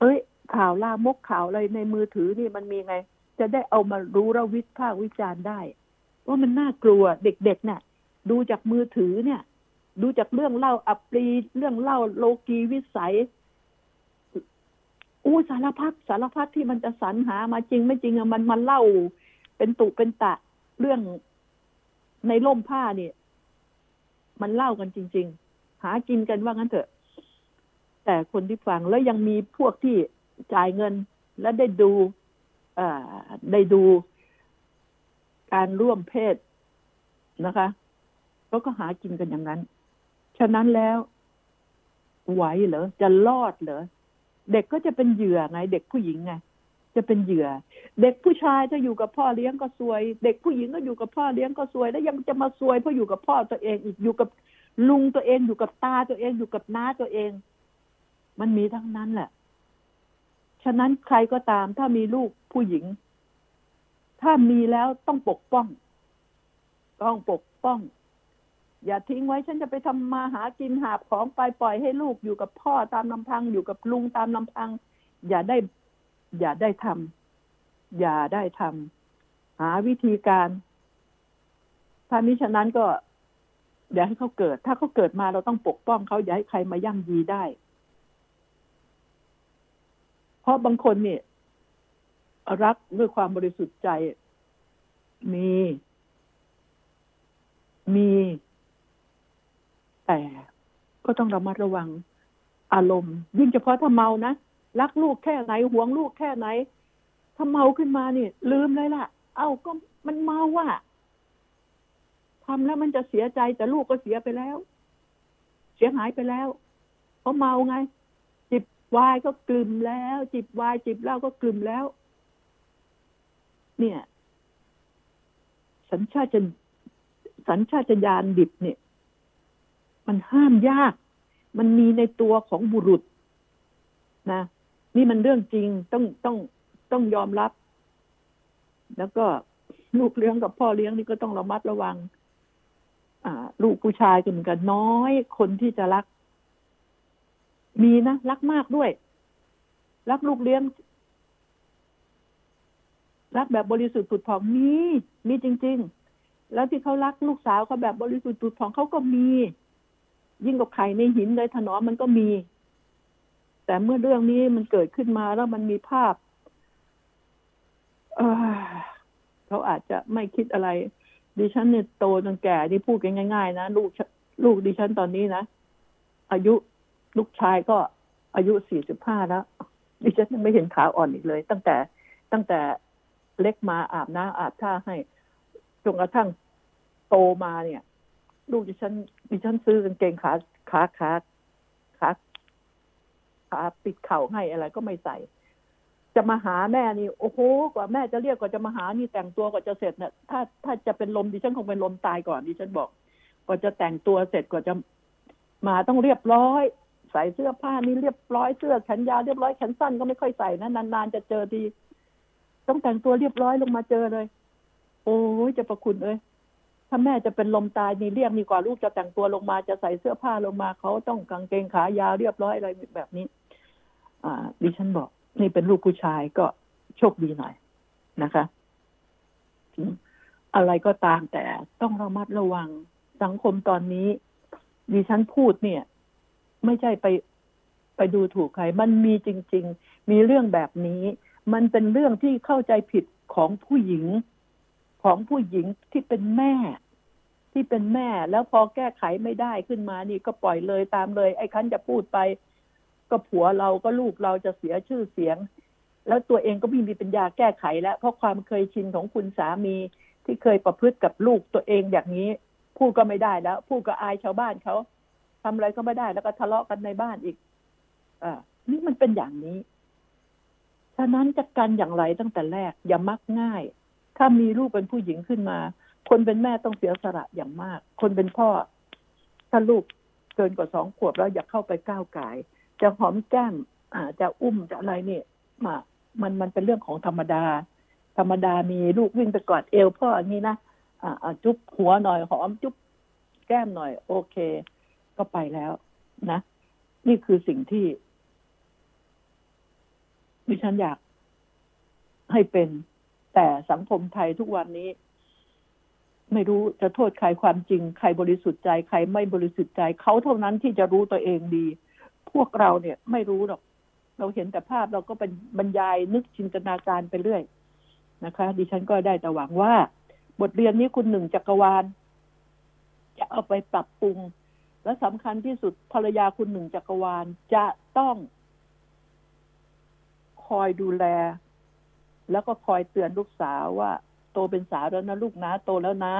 เอ้ย ข่าวลามกข่าวอะไรในมือถือนี่มันมีไง จะได้เอามารู้แล้ววิพากษ์วิจารณ์ได้ ว่ามันน่ากลัวเด็กๆเนะ่ะ ดูจากมือถือเนี่ย ดูจากเรื่องเล่าอัปรีเรื่องเล่าโลกีวิสัยอู้สารพัดสารพัดที่มันจะสรรหามาจริงไม่จริงอะมันมันเล่า เป็นตุเป็นตะเรื่องในร่มผ้าเนี่ย มันเล่ากันจริง ๆ หากินกันว่างั้นเถอะ แต่คนที่ฟังแล้วยังมีพวกที่จ่ายเงินและได้ดู ได้ดูการร่วมเพศนะคะก็ก็หากินกันอย่างนั้น ฉะนั้นแล้ว ไหวเหรอ จะรอดเหรอ เด็กก็จะเป็นเหยื่อไง เด็กผู้หญิงไง จะเป็นเหยื่อ เด็กผู้ชายจะอยู่กับพ่อเลี้ยงก็ซวย เด็กผู้หญิงก็อยู่กับพ่อเลี้ยงก็ซวย แล้วยังจะมาซวยเพราะอยู่กับพ่อตัวเองอีก อยู่กับลุงตัวเอง อยู่กับตาตัวเอง อยู่กับน้าตัวเอง มันมีทั้งนั้นแหละ ฉะนั้นใครก็ตามถ้ามีลูกผู้หญิง ถ้ามีแล้วต้องปกป้อง ต้องปกป้อง อย่าทิ้งไว้ฉันจะไปทำมาหากินหาบของไปปล่อยให้ลูกอยู่กับพ่อตามลำพังอยู่กับลุงตามลำพัง อย่าได้ อย่าได้ทำอย่าได้ทำหาวิธีการถ้ามิฉะนั้นก็อย่าให้เขาเกิด ถ้าเขาเกิดมาเราต้องปกป้องเขาอย่าให้ใครมาย่ำยีได้ เพราะบางคนเนี่ย รักด้วยความบริสุทธิ์ใจ มี มี แต่ก็ต้องระมัดระวังอารมณ์ ยิ่งเฉพาะถ้าเมานะรักลูกแค่ไหนหวงลูกแค่ไหน ถ้าเมาขึ้นมาเนี่ย ลืมเลยล่ะ เอ้าก็มันเมาว่ะทำแล้วมันจะเสียใจแต่ลูกก็เสียไปแล้ว เสียหายไปแล้วเพราะเมาไง วายก็กลืมแล้ว จิบวายจิบเหล้าก็กลืมแล้ว เนี่ย สัญชาติสัญชาตญาณดิบเนี่ย มันห้ามยาก มันมีในตัวของบุรุษนะ นี่มันเรื่องจริงต้องต้องต้องยอมรับ แล้วก็ลูกเลี้ยงกับพ่อเลี้ยงนี่ก็ต้องระมัดระวัง อ่า ลูกผู้ชายก็เหมือนกันน้อย คนที่จะรัก มีนะ รักมากด้วย รักลูกเลี้ยง รักแบบบริสุทธิ์ผุดผ่องมี มีจริง ๆ แล้วที่เขารักลูกสาวเขาแบบบริสุทธิ์ผุดผ่องเขาก็มี ยิ่งกว่าไข่ในหินเลยถนอมมันก็มี แต่เมื่อเรื่องนี้มันเกิดขึ้นมาแล้วมันมีภาพเออเขาอาจจะไม่คิดอะไร ดิฉันเนี่ยโตจนแก่ที่พูดกันง่าย ๆ นะลูกลูกดิฉันตอนนี้นะอายุ ลูกชายก็อายุสี่สิบห้าแล้วดิฉันไม่เห็นขาอ่อนอีกเลย ตั้งแต่ตั้งแต่เล็กมาอาบน้ำอาบท่าให้จนกระทั่งโตมาเนี่ย ลูกดิฉันดิฉันซื้อกางเกงขาขาขาขาขาปิดเข่าให้อะไรก็ไม่ใส่ จะมาหาแม่นี่ โอ้โหกว่าแม่จะเรียกกว่าจะมาหานี่แต่งตัวกว่าจะเสร็จเนี่ยถ้าถ้าจะเป็นลมดิฉันคงเป็นลมตายก่อนดิฉันบอก กว่าจะแต่งตัวเสร็จกว่าจะมาต้องเรียบร้อย ใส่เสื้อผ้านี่เรียบร้อยเสื้อแขนยาวเรียบร้อยแขนสั้นก็ไม่ค่อยใส่นะนานๆจะเจอทีต้องแต่งตัวเรียบร้อยลงมาเจอเลย โอ้ยจะประคุณเอ้ยถ้าแม่จะเป็นลมตายนี่เรียกดีกว่าลูกจะแต่งตัวลงมาจะใส่เสื้อผ้าลงมาเขาต้องกางเกงขายาวเรียบร้อยอะไรแบบนี้ อ่า ดิฉันบอก นี่เป็นลูกผู้ชายก็โชคดีหน่อยนะคะอะไรก็ตามแต่ต้องระมัดระวังสังคมตอนนี้ดิฉันพูดเนี่ย ไม่ใช่ไปไปดูถูกใคร มันมีจริง ๆ มีเรื่องแบบนี้ มันเป็นเรื่องที่เข้าใจผิดของผู้หญิง ของผู้หญิงที่เป็นแม่ ที่เป็นแม่ แล้วพอแก้ไขไม่ได้ขึ้นมานี่ก็ปล่อยเลยตามเลย ไอ้คันจะพูดไป ก็ผัวเราก็ลูกเราจะเสียชื่อเสียง แล้วตัวเองก็ไม่มีปัญญาแก้ไขแล้ว เพราะความเคยชินของคุณสามีที่เคยประพฤติกับลูกตัวเองอย่างนี้ พูดก็ไม่ได้แล้ว พูดก็อายชาวบ้านเขา ทำอะไรก็ไม่ได้ แล้วก็ทะเลาะกันในบ้านอีกอ่านี่มันเป็นอย่างนี้ ฉะนั้นจะกันอย่างไรตั้งแต่แรก อย่ามักง่าย ถ้ามีลูกเป็นผู้หญิงขึ้นมา คนเป็นแม่ต้องเสียสละอย่างมาก คนเป็นพ่อ ถ้าลูกเกินกว่าสองขวบแล้วอย่าเข้าไปก้าวไก่จะหอมแก้มอาจะอุ้มจะอะไรเนี่ยมามันมันเป็นเรื่องของธรรมดา ธรรมดามีลูกวิ่งไปกอดเอวพ่ออย่างนี้นะอ่าจุ๊บหัวหน่อยหอมจุ๊บแก้มหน่อย โอเค ก็ไปแล้วนะ นี่คือสิ่งที่ดิฉันอยากให้เป็น แต่สังคมไทยทุกวันนี้ ไม่รู้จะโทษใครความจริง ใครบริสุทธิ์ใจ ใครไม่บริสุทธิ์ใจ เขาเท่านั้นที่จะรู้ตัวเองดี พวกเราเนี่ย ไม่รู้หรอก เราเห็นแต่ภาพเราก็เป็นบรรยายนึกจินตนาการไปเรื่อยนะคะ ดิฉันก็ได้แต่หวังว่า บทเรียนนี้คุณหนึ่งจักรวาล จะเอาไปปรับปรุง และสำคัญที่สุดภรรยาคุณหนึ่งจักรวาลจะต้อง คอยดูแล แล้วก็คอยเตือนลูกสาวว่า โตเป็นสาวแล้วนะลูกนะโตแล้วนะ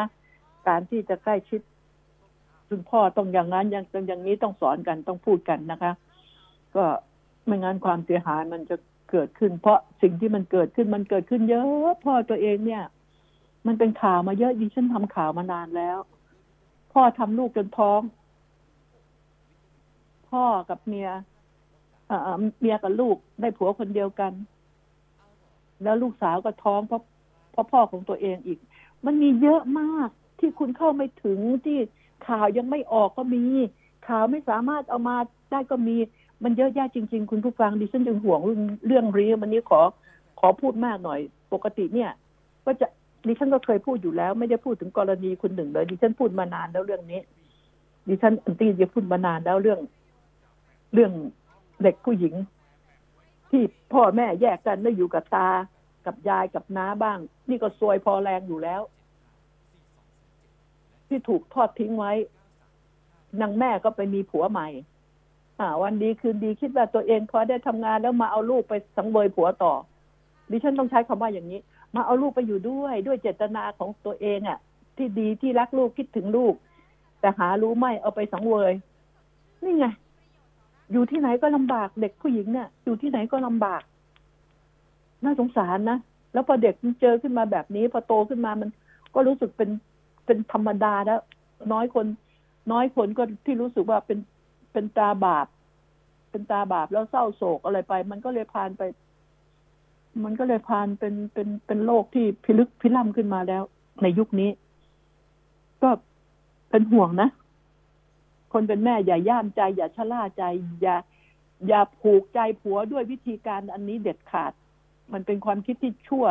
การที่จะใกล้ชิดคุณพ่อต้องอย่างนั้นอย่างอย่างนี้ต้องสอนกันต้องพูดกันนะคะ ก็ไม่งั้นความเสียหายมันจะเกิดขึ้น เพราะสิ่งที่มันเกิดขึ้นมันเกิดขึ้นเยอะ พ่อตัวเองเนี่ย มันเป็นข่าวมาเยอะดิฉันทำข่าวมานานแล้ว พ่อทำลูกจนท้อง พ่อกับเมียเอ่อเมียกับลูกได้ผัวคนเดียวกัน แล้วลูกสาวก็ท้องเพราะเพราะพ่อของตัวเองอีก มันมีเยอะมากที่คุณเข้าไม่ถึงที่ข่าวยังไม่ออกก็มี ข่าวไม่สามารถเอามาได้ก็มี มันเยอะแยะจริง ๆ คุณผู้ฟังดิฉันจึงห่วงเรื่องเรื่องวันนี้ขอขอพูดมากหน่อย ปกติเนี่ย ก็จะดิฉันก็เคยพูดอยู่แล้ว ไม่ได้พูดถึงกรณีคุณหนึ่งเลยดิฉันพูดมานานแล้วเรื่องนี้ดิฉันอันตีจะพูดมานานแล้วเรื่อง เรื่องเด็กผู้หญิง ที่พ่อแม่แยกกันไม่อยู่กับตากับยายกับน้าบ้าง นี่ก็ซวยพอแรงอยู่แล้ว ที่ถูกทอดทิ้งไว้นางแม่ก็ไปมีผัวใหม่อ่าวันดีคืนดีคิดว่าตัวเองพอได้ทำงานแล้วมาเอาลูกไปสังเวยผัวต่อ ดิฉันต้องใช้คำว่าอย่างนี้ มาเอาลูกไปอยู่ด้วยด้วยเจตนาของตัวเองอะ่ะ ที่ดีที่รักลูกคิดถึงลูก แต่หารู้ไม่เอาไปสังเวย นี่ไง อยู่ที่ไหนก็ลำบากเด็กผู้หญิงเนี่ยอยู่ที่ไหนก็ลำบาก น่าสงสารนะแล้วพอเด็กมันเจอขึ้นมาแบบนี้ พอโตขึ้นมามัน ก็รู้สึกเป็นเป็นธรรมดาแล้ว น้อยคน น้อยคนก็ที่รู้สึกว่าเป็นเป็นตาบาปเป็นตาบาปแล้วเศร้าโศกอะไรไป มันก็เลยพานไป มันก็เลยพานเป็นเป็นเป็นโลกที่พิลึกพิล่ำขึ้นมาแล้ว ในยุคนี้ ก็เป็นห่วงนะ คนเป็นแม่อย่าย่ามใจ อย่าชะล่าใจ อย่าอย่าผูกใจผัวด้วยวิธีการอันนี้เด็ดขาด มันเป็นความคิดที่ชั่ว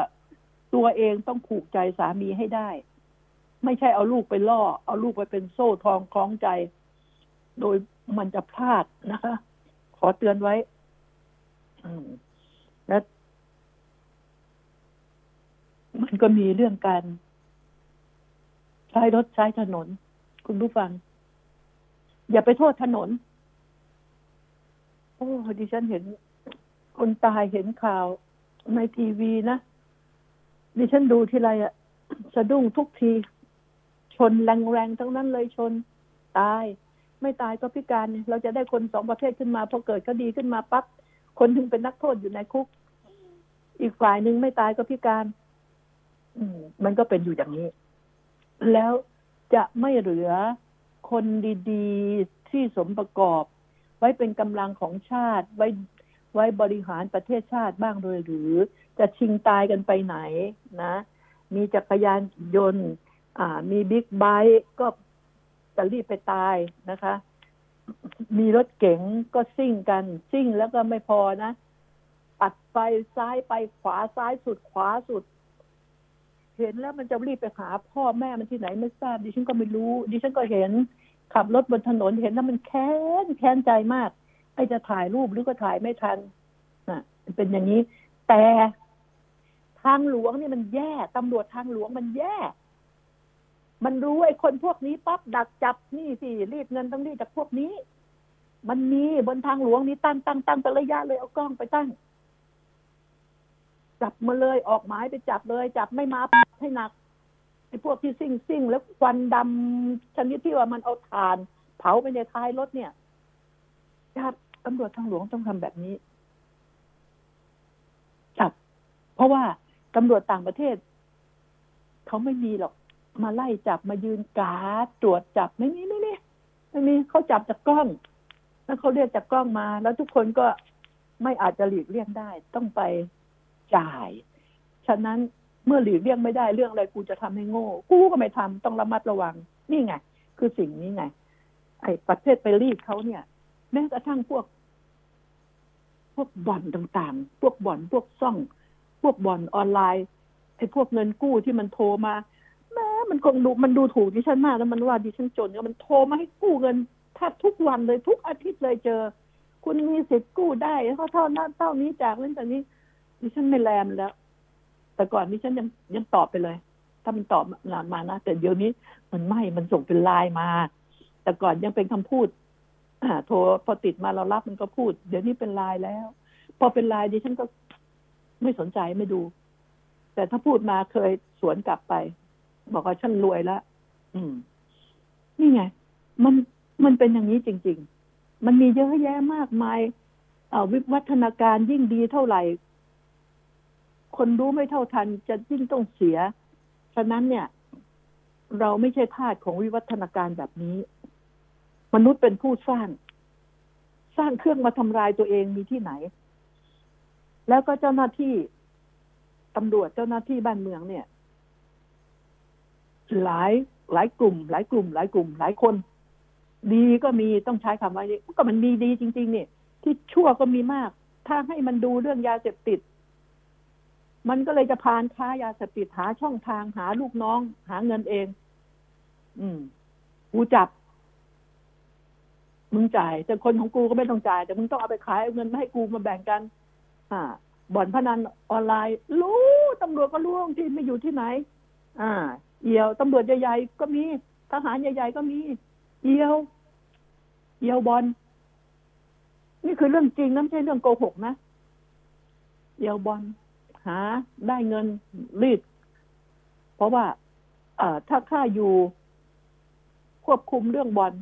ตัวเองต้องผูกใจสามีให้ได้ ไม่ใช่เอาลูกไปล่อ เอาลูกไปเป็นโซ่ทองคล้องใจ โดยมันจะพลาดนะคะ ขอเตือนไว้และมันก็มีเรื่องการใช้รถใช้ถนน คุณผู้ฟัง อย่าไปโทษถนน โอ้ดิฉันเห็น คนตายเห็นข่าวในทีวีนะ ดิฉันดูทีไรอะสะดุ้งทุกที ชนแรงๆทั้งนั้นเลยชนตาย ไม่ตายก็พิการ เราจะได้คนสองประเภทขึ้นมาพอเกิดคดีขึ้นมาปั๊บคนถึงเป็นนักโทษอยู่ในคุก อีกฝ่ายหนึ่งไม่ตายก็พิการ อืม มันก็เป็นอยู่อย่างนี้ แล้วจะไม่เหลือ คนดีๆ ที่สมประกอบ ไว้เป็นกำลังของชาติ ไว้ไว้บริหารประเทศชาติบ้างเลยหรือ จะชิงตายกันไปไหนนะ มีจักรยานยนต์ อ่า มีบิ๊กไบค์ก็จะรีบไปตายนะคะ มีรถเก๋งก็ซิ่งกันซิ่งแล้วก็ไม่พอนะ ปัดไปซ้ายไปขวาซ้ายสุดขวาสุด เห็นแล้วมันจะรีบไปหาพ่อแม่มันที่ไหนไม่ทราบดิฉันก็ไม่รู้ ดิฉันก็เห็นขับรถบนถนนเห็นแล้วมันแค้นแค้นใจมาก ไอจะถ่ายรูปหรือก็ถ่ายไม่ทันน่ะเป็นอย่างนี้ แต่ทางหลวงนี่มันแย่ตำรวจทางหลวงมันแย่ มันรู้ไอ้คนพวกนี้ปั๊บดักจับนี่สิรีดเงินต้องรีดจากพวกนี้ มันมีบนทางหลวงนี่ตั้งตั้งตั้งเป็นระยะเลยเอากล้องไปตั้ง จับมาเลยออกหมายไปจับเลย จับไม่มาให้หนักไอ้พวกที่ซิ่งซิ่งแล้วควันดำชนิดที่ว่ามันเอาถ่าน เผาไปในท้ายรถเนี่ยจับตำรวจทางหลวงต้องทำแบบนี้ จับ เพราะว่าตำรวจต่างประเทศ เขาไม่มีหรอก มาไล่จับมายืนการตรวจจับไม่มีไม่มีไม่มีเขาจับจากกล้อง แล้วเขาเรียกจากกล้องมา แล้วทุกคนก็ไม่อาจจะหลีกเลี่ยงได้ ต้องไป จ่าย ฉะนั้นเมื่อหลีกเลี่ยงไม่ได้เรื่องอะไรกูจะทำให้โง่ กูก็ไม่ทำต้องระมัดระวัง นี่ไง คือสิ่งนี้ไง ไอ้ประเทศไปรีดเขาเนี่ย แม้กระทั่งพวก พวกบ่อนต่างๆ พวกบ่อนพวกซ่อง พวกบ่อนออนไลน์ไอ้พวกเงินกู้ที่มันโทรมาแม้มันคงดูมันดูถูกดิฉันมากแล้วมันว่าดิฉันจนก็มันโทรมาให้กู้เงินแทบทุกวันเลยทุกอาทิตย์เลยเจอ คุณมีสิทธิ์กู้ได้เท่าเท่านั้นเท่านี้จากนั้นจากนี้ ดิฉันไม่แลมแล้ว แต่ก่อนดิฉันยังยังตอบไปเลย ถ้ามันตอบมามานะแต่เดี๋ยวนี้มันไม่มันส่งเป็นไลน์มา แต่ก่อนยังเป็นคำพูดอ่าโทรพอติดมาเรารับมันก็พูด เดี๋ยวนี้เป็นไลน์แล้ว พอเป็นไลน์ดิฉันก็ไม่สนใจไม่ดู แต่ถ้าพูดมาเคยสวนกลับไป บอกว่าฉันรวยแล้วอืม นี่ไง มันมันเป็นอย่างนี้จริง ๆ มันมีเยอะแยะมากมายอ่อวิวัฒนาการยิ่งดีเท่าไหร่ คนรู้ไม่เท่าทันจะยิ่งต้องเสีย ฉะนั้นเนี่ย เราไม่ใช่ทาสของวิวัฒนาการแบบนี้ มนุษย์เป็นผู้สร้าง สร้างเครื่องมาทำลายตัวเองมีที่ไหน แล้วก็เจ้าหน้าที่ตำรวจเจ้าหน้าที่บ้านเมืองเนี่ย หลายหลายกลุ่ม หลายกลุ่ม หลายกลุ่ม หลายคน ดีก็มีต้องใช้คำว่านี้ก็มันมีดีจริง ๆ เนี่ย ที่ชั่วก็มีมาก ถ้าให้มันดูเรื่องยาเสพติด มันก็เลยจะพานค้ายาเสพติดหาช่องทางหาลูกน้อง หาเงินเอง อืม กูจับ มึงจ่าย แต่คนของกูก็ไม่ต้องจ่าย แต่มึงต้องเอาไปขายเอาเงินมาให้กูมาแบ่งกัน อ่า บ่อนพนันออนไลน์ รู้ตำรวจก็รู้ที่ไม่อยู่ที่ไหน อ่า เอี่ยวตำรวจใหญ่ๆก็มีทหารใหญ่ๆก็มี เอี่ยว เอี่ยวบอลนี่คือเรื่องจริงนะไม่ใช่เรื่องโกหกนะเอี่ยวบอล หาได้เงินรีด เพราะว่าถ้าข้าอยู่ควบคุมเรื่องบอล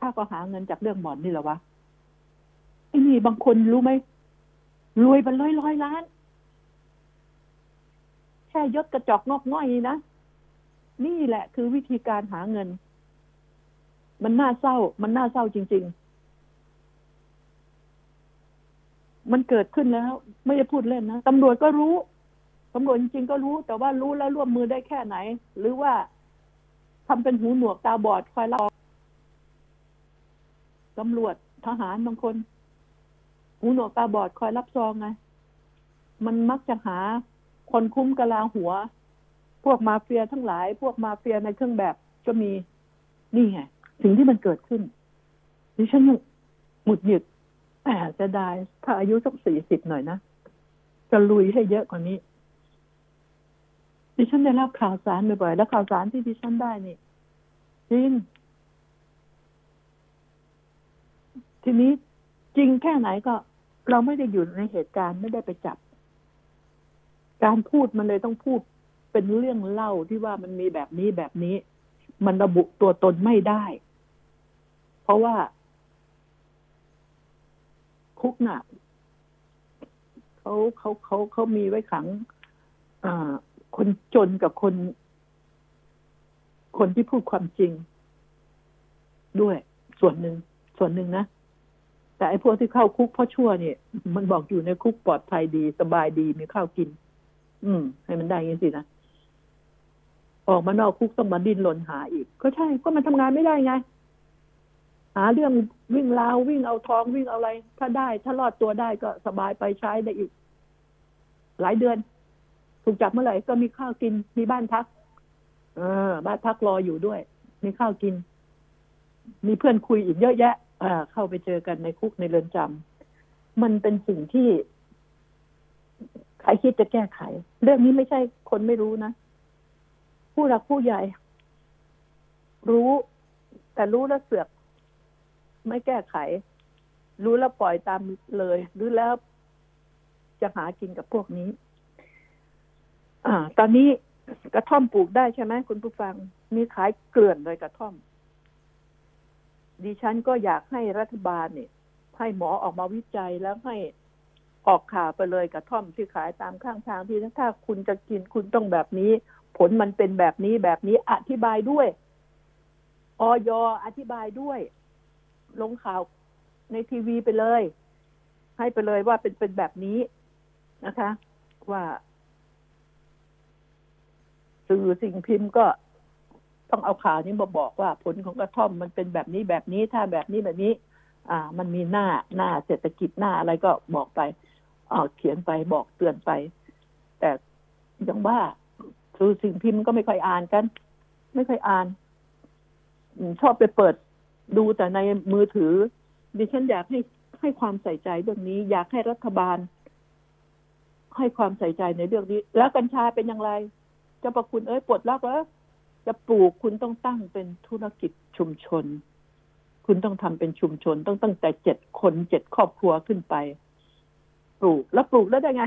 ข้าก็หาเงินจากเรื่องบอลนี่แหละวะไอ้นี่บางคนรู้ไหมรวยเป็นร้อยร้อยล้าน แค่ยศกระจอกงอกง่อยนี่นะนี่แหละคือวิธีการหาเงิน มันน่าเศร้า มันน่าเศร้าจริง ๆ มันเกิดขึ้นแล้ว ไม่ได้พูดเล่นนะตำรวจก็รู้ตำรวจจริงๆก็รู้ แต่ว่ารู้แล้วร่วมมือได้แค่ไหน หรือว่าทำเป็นหูหนวกตาบอดคอยรับตำรวจทหารบางคน หูหนวกตาบอดคอยรับซองไงมันมักจะหาคนคุ้มกะลาหัว พวกมาเฟียทั้งหลาย พวกมาเฟียในเครื่องแบบก็มีนี่ไงสิ่งที่มันเกิดขึ้นดิฉันยังหมุดหงิด แอบจะได้ถ้าอายุสักสี่สิบหน่อยนะ จะลุยให้เยอะกว่านี้ ดิฉันได้รับข่าวสารบ่อยๆแล้วข่าวสารที่ดิฉันได้นี่จริงทีนี้จริงแค่ไหนก็ เราไม่ได้อยู่ในเหตุการณ์ไม่ได้ไปจับ การพูดมันเลยต้องพูดเป็นเรื่องเล่าที่ว่ามันมีแบบนี้แบบนี้ มันระบุตัวตนไม่ได้ เพราะว่า คุกน่ะเขาเขาเขาเขามีไว้ขังอคนจนกับคน คนที่พูดความจริง ด้วยส่วนหนึ่งส่วนหนึ่งนะแต่ไอ้พวกที่เข้าคุกเพราะชั่วเนี่ยมันบอกอยู่ในคุกปลอดภัยดี สบายดีมีข้าวกิน อืม ให้มันได้ยังนี้สินะออกมานอกคุกต้องมาดิ้นรนหาอีก ก็ใช่ก็มันทำงานไม่ได้ไงาเรื่องวิ่งราววิ่งเอาทองวิ่งเอาอะไร ถ้าได้ ถ้ารอดตัวได้ก็สบายไปใช้ได้อีก หลายเดือน ถูกจับเมื่อไหร่ก็มีข้าวกินมีบ้านพักเออบ้านพักรออยู่ด้วย มีข้าวกิน มีเพื่อนคุยอีกเยอะแยะ อ่า เข้าไปเจอกันในคุกในเรือนจำมันเป็นสิ่งที่ใครคิดจะแก้ไข เรื่องนี้ไม่ใช่คนไม่รู้นะ ผู้หลักผู้ใหญ่ รู้ แต่รู้แล้วเสือก ไม่แก้ไข รู้แล้วปล่อยตามเลย รู้แล้วจะหากินกับพวกนี้ อ่า ตอนนี้กระท่อมปลูกได้ใช่ไหมคุณผู้ฟัง มีขายเกลื่อนเลยกระท่อม ดิฉันก็อยากให้รัฐบาลเนี่ยให้หมอออกมาวิจัยแล้วให้ออกข่าวไปเลยกระท่อมที่ขายตามข้างทางที่ถ้าคุณจะกินคุณต้องแบบนี้ ผลมันเป็นแบบนี้แบบนี้อธิบายด้วยออยอธิบายด้วย ลงข่าวในทีวีไปเลย ให้ไปเลยว่าเป็นเป็นแบบนี้นะคะ ว่าสื่อสิ่งพิมพ์ก็ต้องเอาข่าวนี้มาบอกว่าผลของกระท่อมมันเป็นแบบนี้แบบนี้ถ้าแบบนี้แบบนี้ อ่า มันมีหน้าหน้าเศรษฐกิจหน้าอะไรก็บอกไปเออเขียนไปบอกเตือนไป แต่ยังว่าสื่อสิ่งพิมพ์ก็ไม่ค่อยอ่านกัน ไม่ค่อยอ่านชอบไปเปิด ดูแต่ในมือถือ ดิฉันอยากให้ให้ความใส่ใจเรื่องนี้ อยากให้รัฐบาล ให้ความใส่ใจในเรื่องนี้ แล้วกัญชาเป็นอย่างไรเจะประคุณเอ้ยปลดล็อกแล้วจะปลูกคุณต้องตั้งเป็นธุรกิจชุมชน คุณต้องทำเป็นชุมชน ต้องตั้งแต่เจ็ดคนเจ็ดครอบครัวขึ้นไป ปลูกแล้วปลูกแล้วได้ไง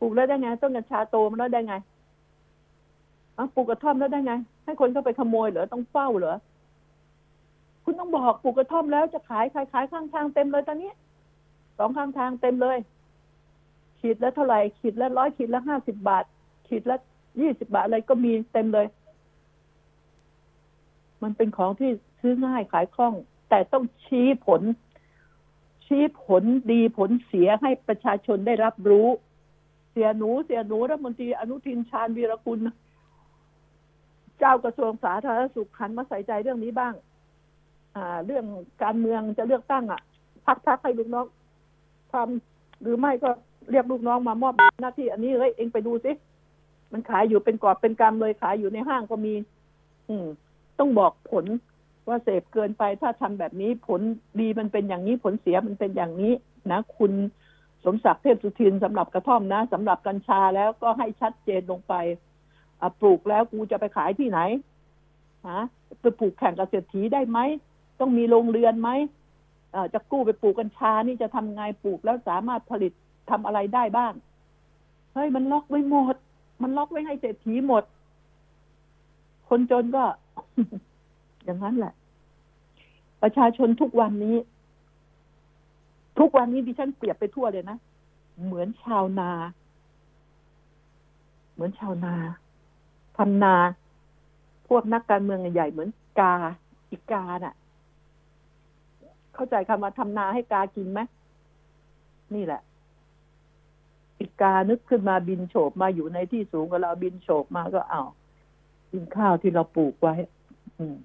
ปลูกแล้วได้ไง ต้นกัญชาโตมันแล้วได้ไงปลูกกระท่อมแล้วได้ไง ให้คนเข้าไปขโมยเหรอต้องเฝ้าเหรอ คุณต้องบอกปลูกกระท่อมแล้วจะขายขายขายข้างทางเต็มเลยตอนนี้สองข้างทางเต็มเลยขีดละเท่าไหร่ขีดละร้อยขีดละห้าสิบบาท ขีดละยี่สิบาทอะไรก็มีเต็มเลย มันเป็นของที่ซื้อง่ายขายคล่อง แต่ต้องชี้ผล ชี้ผลดีผลเสียให้ประชาชนได้รับรู้ เสียหนูเสียหนูรัฐมนตรีอนุทินชาญวีรกุล เจ้ากระทรวงสาธารณสุขหันมาใส่ใจเรื่องนี้บ้าง เรื่องการเมืองจะเลือกตั้งอะพักพักให้ลูกน้องทำหรือไม่ก็เรียกลูกน้องมามอบหน้าที่ อันนี้เฮ้ยเองไปดูสิมันขายอยู่เป็นกอบเป็นกำเลยขายอยู่ในห้างก็มี อืม ต้องบอกผลว่าเสพเกินไปถ้าทำแบบนี้ผลดีมันเป็นอย่างนี้ผลเสียมันเป็นอย่างนี้นะคุณสมศักดิ์เทพสุทินสำหรับกระท่อมนะสำหรับกัญชาแล้วก็ให้ชัดเจนลงไปอะปลูกแล้วกูจะไปขายที่ไหนฮะไปปลูกแข่งกับเศรษฐีได้ไหม ต้องมีโรงเรือนไหมจะกู้ไปปลูกกัญชานี่จะทำไงปลูกแล้วสามารถผลิตทำอะไรได้บ้างเฮ้ยมันล็อกไว้หมด มันล็อกไว้ให้เศรษฐีหมด คนจนก็ อย่างนั้นแหละ ประชาชนทุกวันนี้ ทุกวันนี้ดิฉันเปรียบไปทั่วเลยนะเหมือนชาวนา เหมือนชาวนาทำนา พวกนักการเมืองใหญ่เหมือนกาอีกาน่ะ เข้าใจคำว่าทำนาให้กากินไหมนี่แหละอีกานึกขึ้นมาบินโฉบมาอยู่ในที่สูงกับเราบินโฉบมาก็เอากินข้าวที่เราปลูกไว้ อืม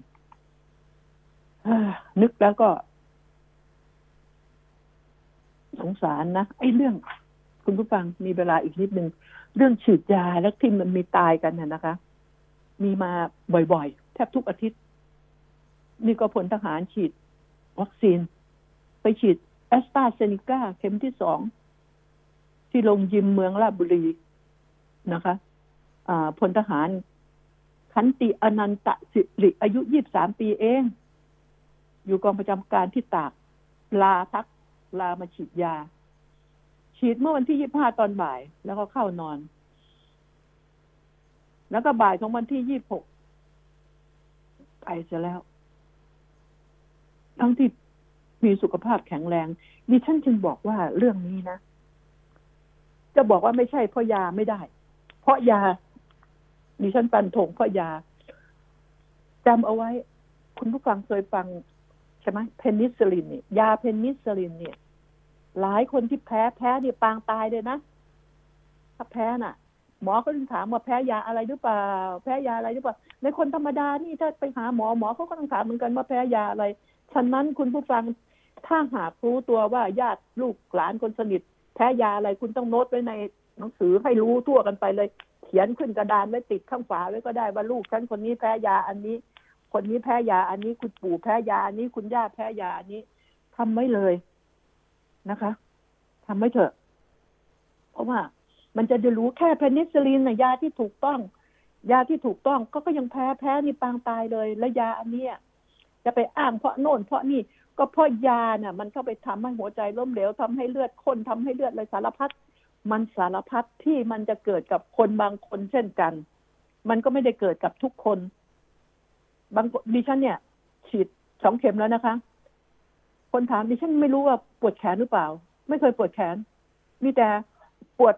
นึกแล้วก็ สงสารนะไอ้เรื่อง คุณผู้ฟังมีเวลาอีกนิดนึง เรื่องฉีดยาแล้วที่มันมีตายกันน่ะนะคะ มีมาบ่อยๆ แทบทุกอาทิตย์ นี่ก็ผลทหารฉีด วัคซีน ไปฉีดแอสตราเซเนกาเข็มที่สองที่โรงยิมเมืองราชบุรีนะคะพลทหารขันติอนันตสิริอายุยี่บสามปีเอง อยู่กองประจำการที่ตาก ลาพักลามาฉีดยา ฉีดเมื่อวันที่ยี่ห้าตอนบ่าย แล้วก็เข้านอน แล้วก็บ่ายของวันที่ยี่หกไปเสียแล้ว ทั้งที่มีสุขภาพแข็งแรงดิฉันจึงบอกว่าเรื่องนี้นะ จะบอกว่าไม่ใช่เพราะยาไม่ได้ เพราะยาดิฉันปันถงเพราะยาจำเอาไว้ คุณผู้ฟังเคยฟังใช่ไหมเพนิซิลินเนี่ยยาเพนิซิลินเนี่ย หลายคนที่แพ้แพ้เนี่ยปางตายเลยนะถ้าแพ้น่ะ หมอก็ต้องถามว่าแพ้ยาอะไรหรือเปล่า แพ้ยาอะไรหรือเปล่าในคนธรรมดานี่ถ้าไปหาหมอหมอเขาก็ต้องถามเหมือนกันว่าแพ้ยาอะไร ฉะนั้นคุณผู้ฟังถ้าหากรู้ตัวว่าญาติลูกหลานคนสนิท แพ้ยาอะไรคุณต้องโน้ตไว้ในหนังสือให้รู้ทั่วกันไปเลย เขียนขึ้นกระดานไว้ติดข้างฝาไว้ก็ได้ว่าลูกฉันคนนี้แพ้ยาอันนี้ คนนี้แพ้ยาอันนี้ คุณปู่แพ้ยาอันนี้คุณย่าแพ้ยาอันนี้ทำไม่เลยนะคะทำไม่เถอะ เพราะว่ามันจะได้รู้แค่เพนิซิลินนะยาที่ถูกต้อง ยาที่ถูกต้องก็ก็ยังแพ้แพ้นี่ปางตายเลย และยาอันเนี้ย จะไปอ้างเพราะโน่นเพราะนี่ก็เพราะยาน่ะ มันเข้าไปทำให้หัวใจล้มเหลวทำให้เลือดข้นทำให้เลือดอะไรสารพัดมันสารพัดที่มันจะเกิดกับคนบางคนเช่นกัน มันก็ไม่ได้เกิดกับทุกคน บางดิฉันเนี่ย ฉีดสองเข็มแล้วนะคะ คนถามดิฉันไม่รู้ว่าปวดแขนหรือเปล่า ไม่เคยปวดแขน มีแต่ปวด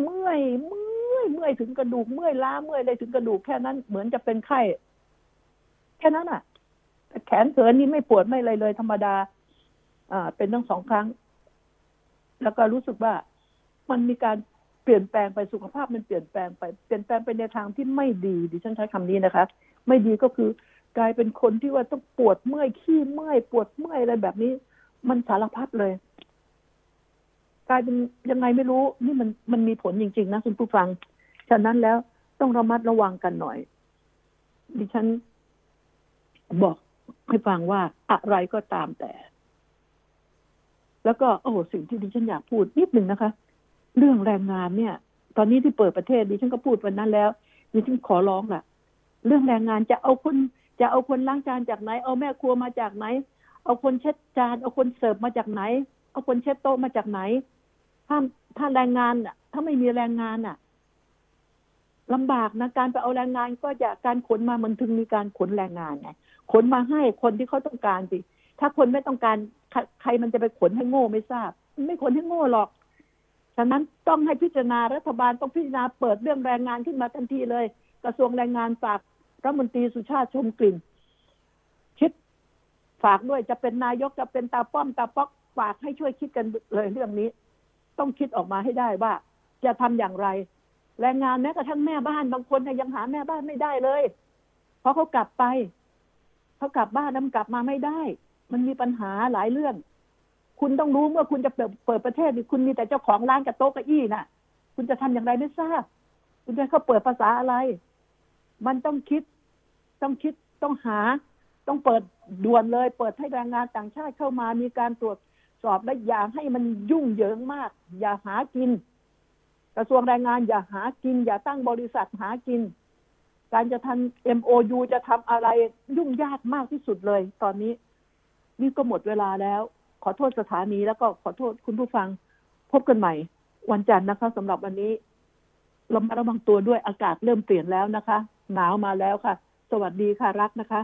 เมื่อยเมื่อยเมื่อยถึงกระดูกเมื่อยล้าเมื่อยอะไรถึงกระดูกแค่นั้นเหมือนจะเป็นไข้แค่นั้นอะ แต่แขนเขินนี่ไม่ปวดไม่อะไรเลย ธรรมดา อ่า เป็นทั้งสองครั้ง แล้วก็รู้สึกว่ามันมีการเปลี่ยนแปลงไปสุขภาพมันเปลี่ยนแปลงไปเปลี่ยนแปลงไปในทางที่ไม่ดีดิฉันใช้คำนี้นะคะ ไม่ดีก็คือกลายเป็นคนที่ว่าต้องปวดเมื่อยขี้เมื่อยปวดเมื่อยอะไรแบบนี้ มันสารพัดเลย กลายเป็นยังไงไม่รู้ นี่มันมันมีผลจริง ๆ นะคุณผู้ฟัง ฉะนั้นแล้วต้องระมัดระวังกันหน่อย ดิฉัน บอก ให้ฟังว่าอะไรก็ตามแต่ แล้วก็โอ้สิ่งที่ดิฉันอยากพูดนิดหนึ่งนะคะ เรื่องแรงงานเนี่ย ตอนนี้ที่เปิดประเทศดิฉันก็พูดวันนั้นแล้วดิฉันขอร้องล่ะ เรื่องแรงงานจะเอาคนจะเอาคนล้างจานจากไหน เอาแม่ครัวมาจากไหน เอาคนเช็ดจาน เอาคนเสิร์ฟมาจากไหน เอาคนเช็ดโต๊ะมาจากไหน ถ้าถ้าแรงงานอะ ถ้าไม่มีแรงงานอะลำบากนะการไปเอาแรงงานก็จะการขนมามันถึงมีการขนแรงงานไง ขนมาให้คนที่เขาต้องการสิ ถ้าคนไม่ต้องการใครใครมันจะไปขนให้โง่ไม่ทราบ มันไม่ขนให้โง่หรอก ฉะนั้นต้องให้พิจารณารัฐบาลต้องพิจารณาเปิดเรื่องแรงงานขึ้นมาทันทีเลย กระทรวงแรงงานฝากรัฐมนตรีสุชาติชมกลิ่น คิดฝากด้วยจะเป็นนายกจะเป็นตาป้อมตาป๊อกฝากให้ช่วยคิดกันเลยเรื่องนี้ ต้องคิดออกมาให้ได้ว่า จะทำอย่างไร แรงงานแม้กระทั่งแม่บ้านบางคนเนี่ยยังหาแม่บ้านไม่ได้เลย เพราะเขากลับไป เขากลับบ้านแล้วมันกลับมาไม่ได้ มันมีปัญหาหลายเรื่อง คุณต้องรู้เมื่อคุณจะเปิดเปิดประเทศนี่คุณมีแต่เจ้าของร้านกับโต๊ะเก้าอี้น่ะ คุณจะทำอย่างไรไม่ทราบ คุณจะให้เขาเปิดภาษาอะไร มันต้องคิด ต้องคิดต้องหา ต้องเปิดด่วนเลย เปิดให้แรงงานต่างชาติเข้ามามีการตรวจสอบและอย่าให้มันยุ่งเหยิงมาก อย่าหากิน กระทรวงแรงงานอย่าหากิน อย่าตั้งบริษัทหากิน การจะทำ MOU จะทำอะไรยุ่งยากมากที่สุดเลย ตอนนี้ นี่ก็หมดเวลาแล้ว ขอโทษสถานีแล้วก็ขอโทษคุณผู้ฟัง พบกันใหม่ วันจันทร์นะคะสำหรับวันนี้ระมัดระวังตัวด้วยอากาศเริ่มเปลี่ยนแล้วนะคะ หนาวมาแล้วค่ะ สวัสดีค่ะรักนะคะ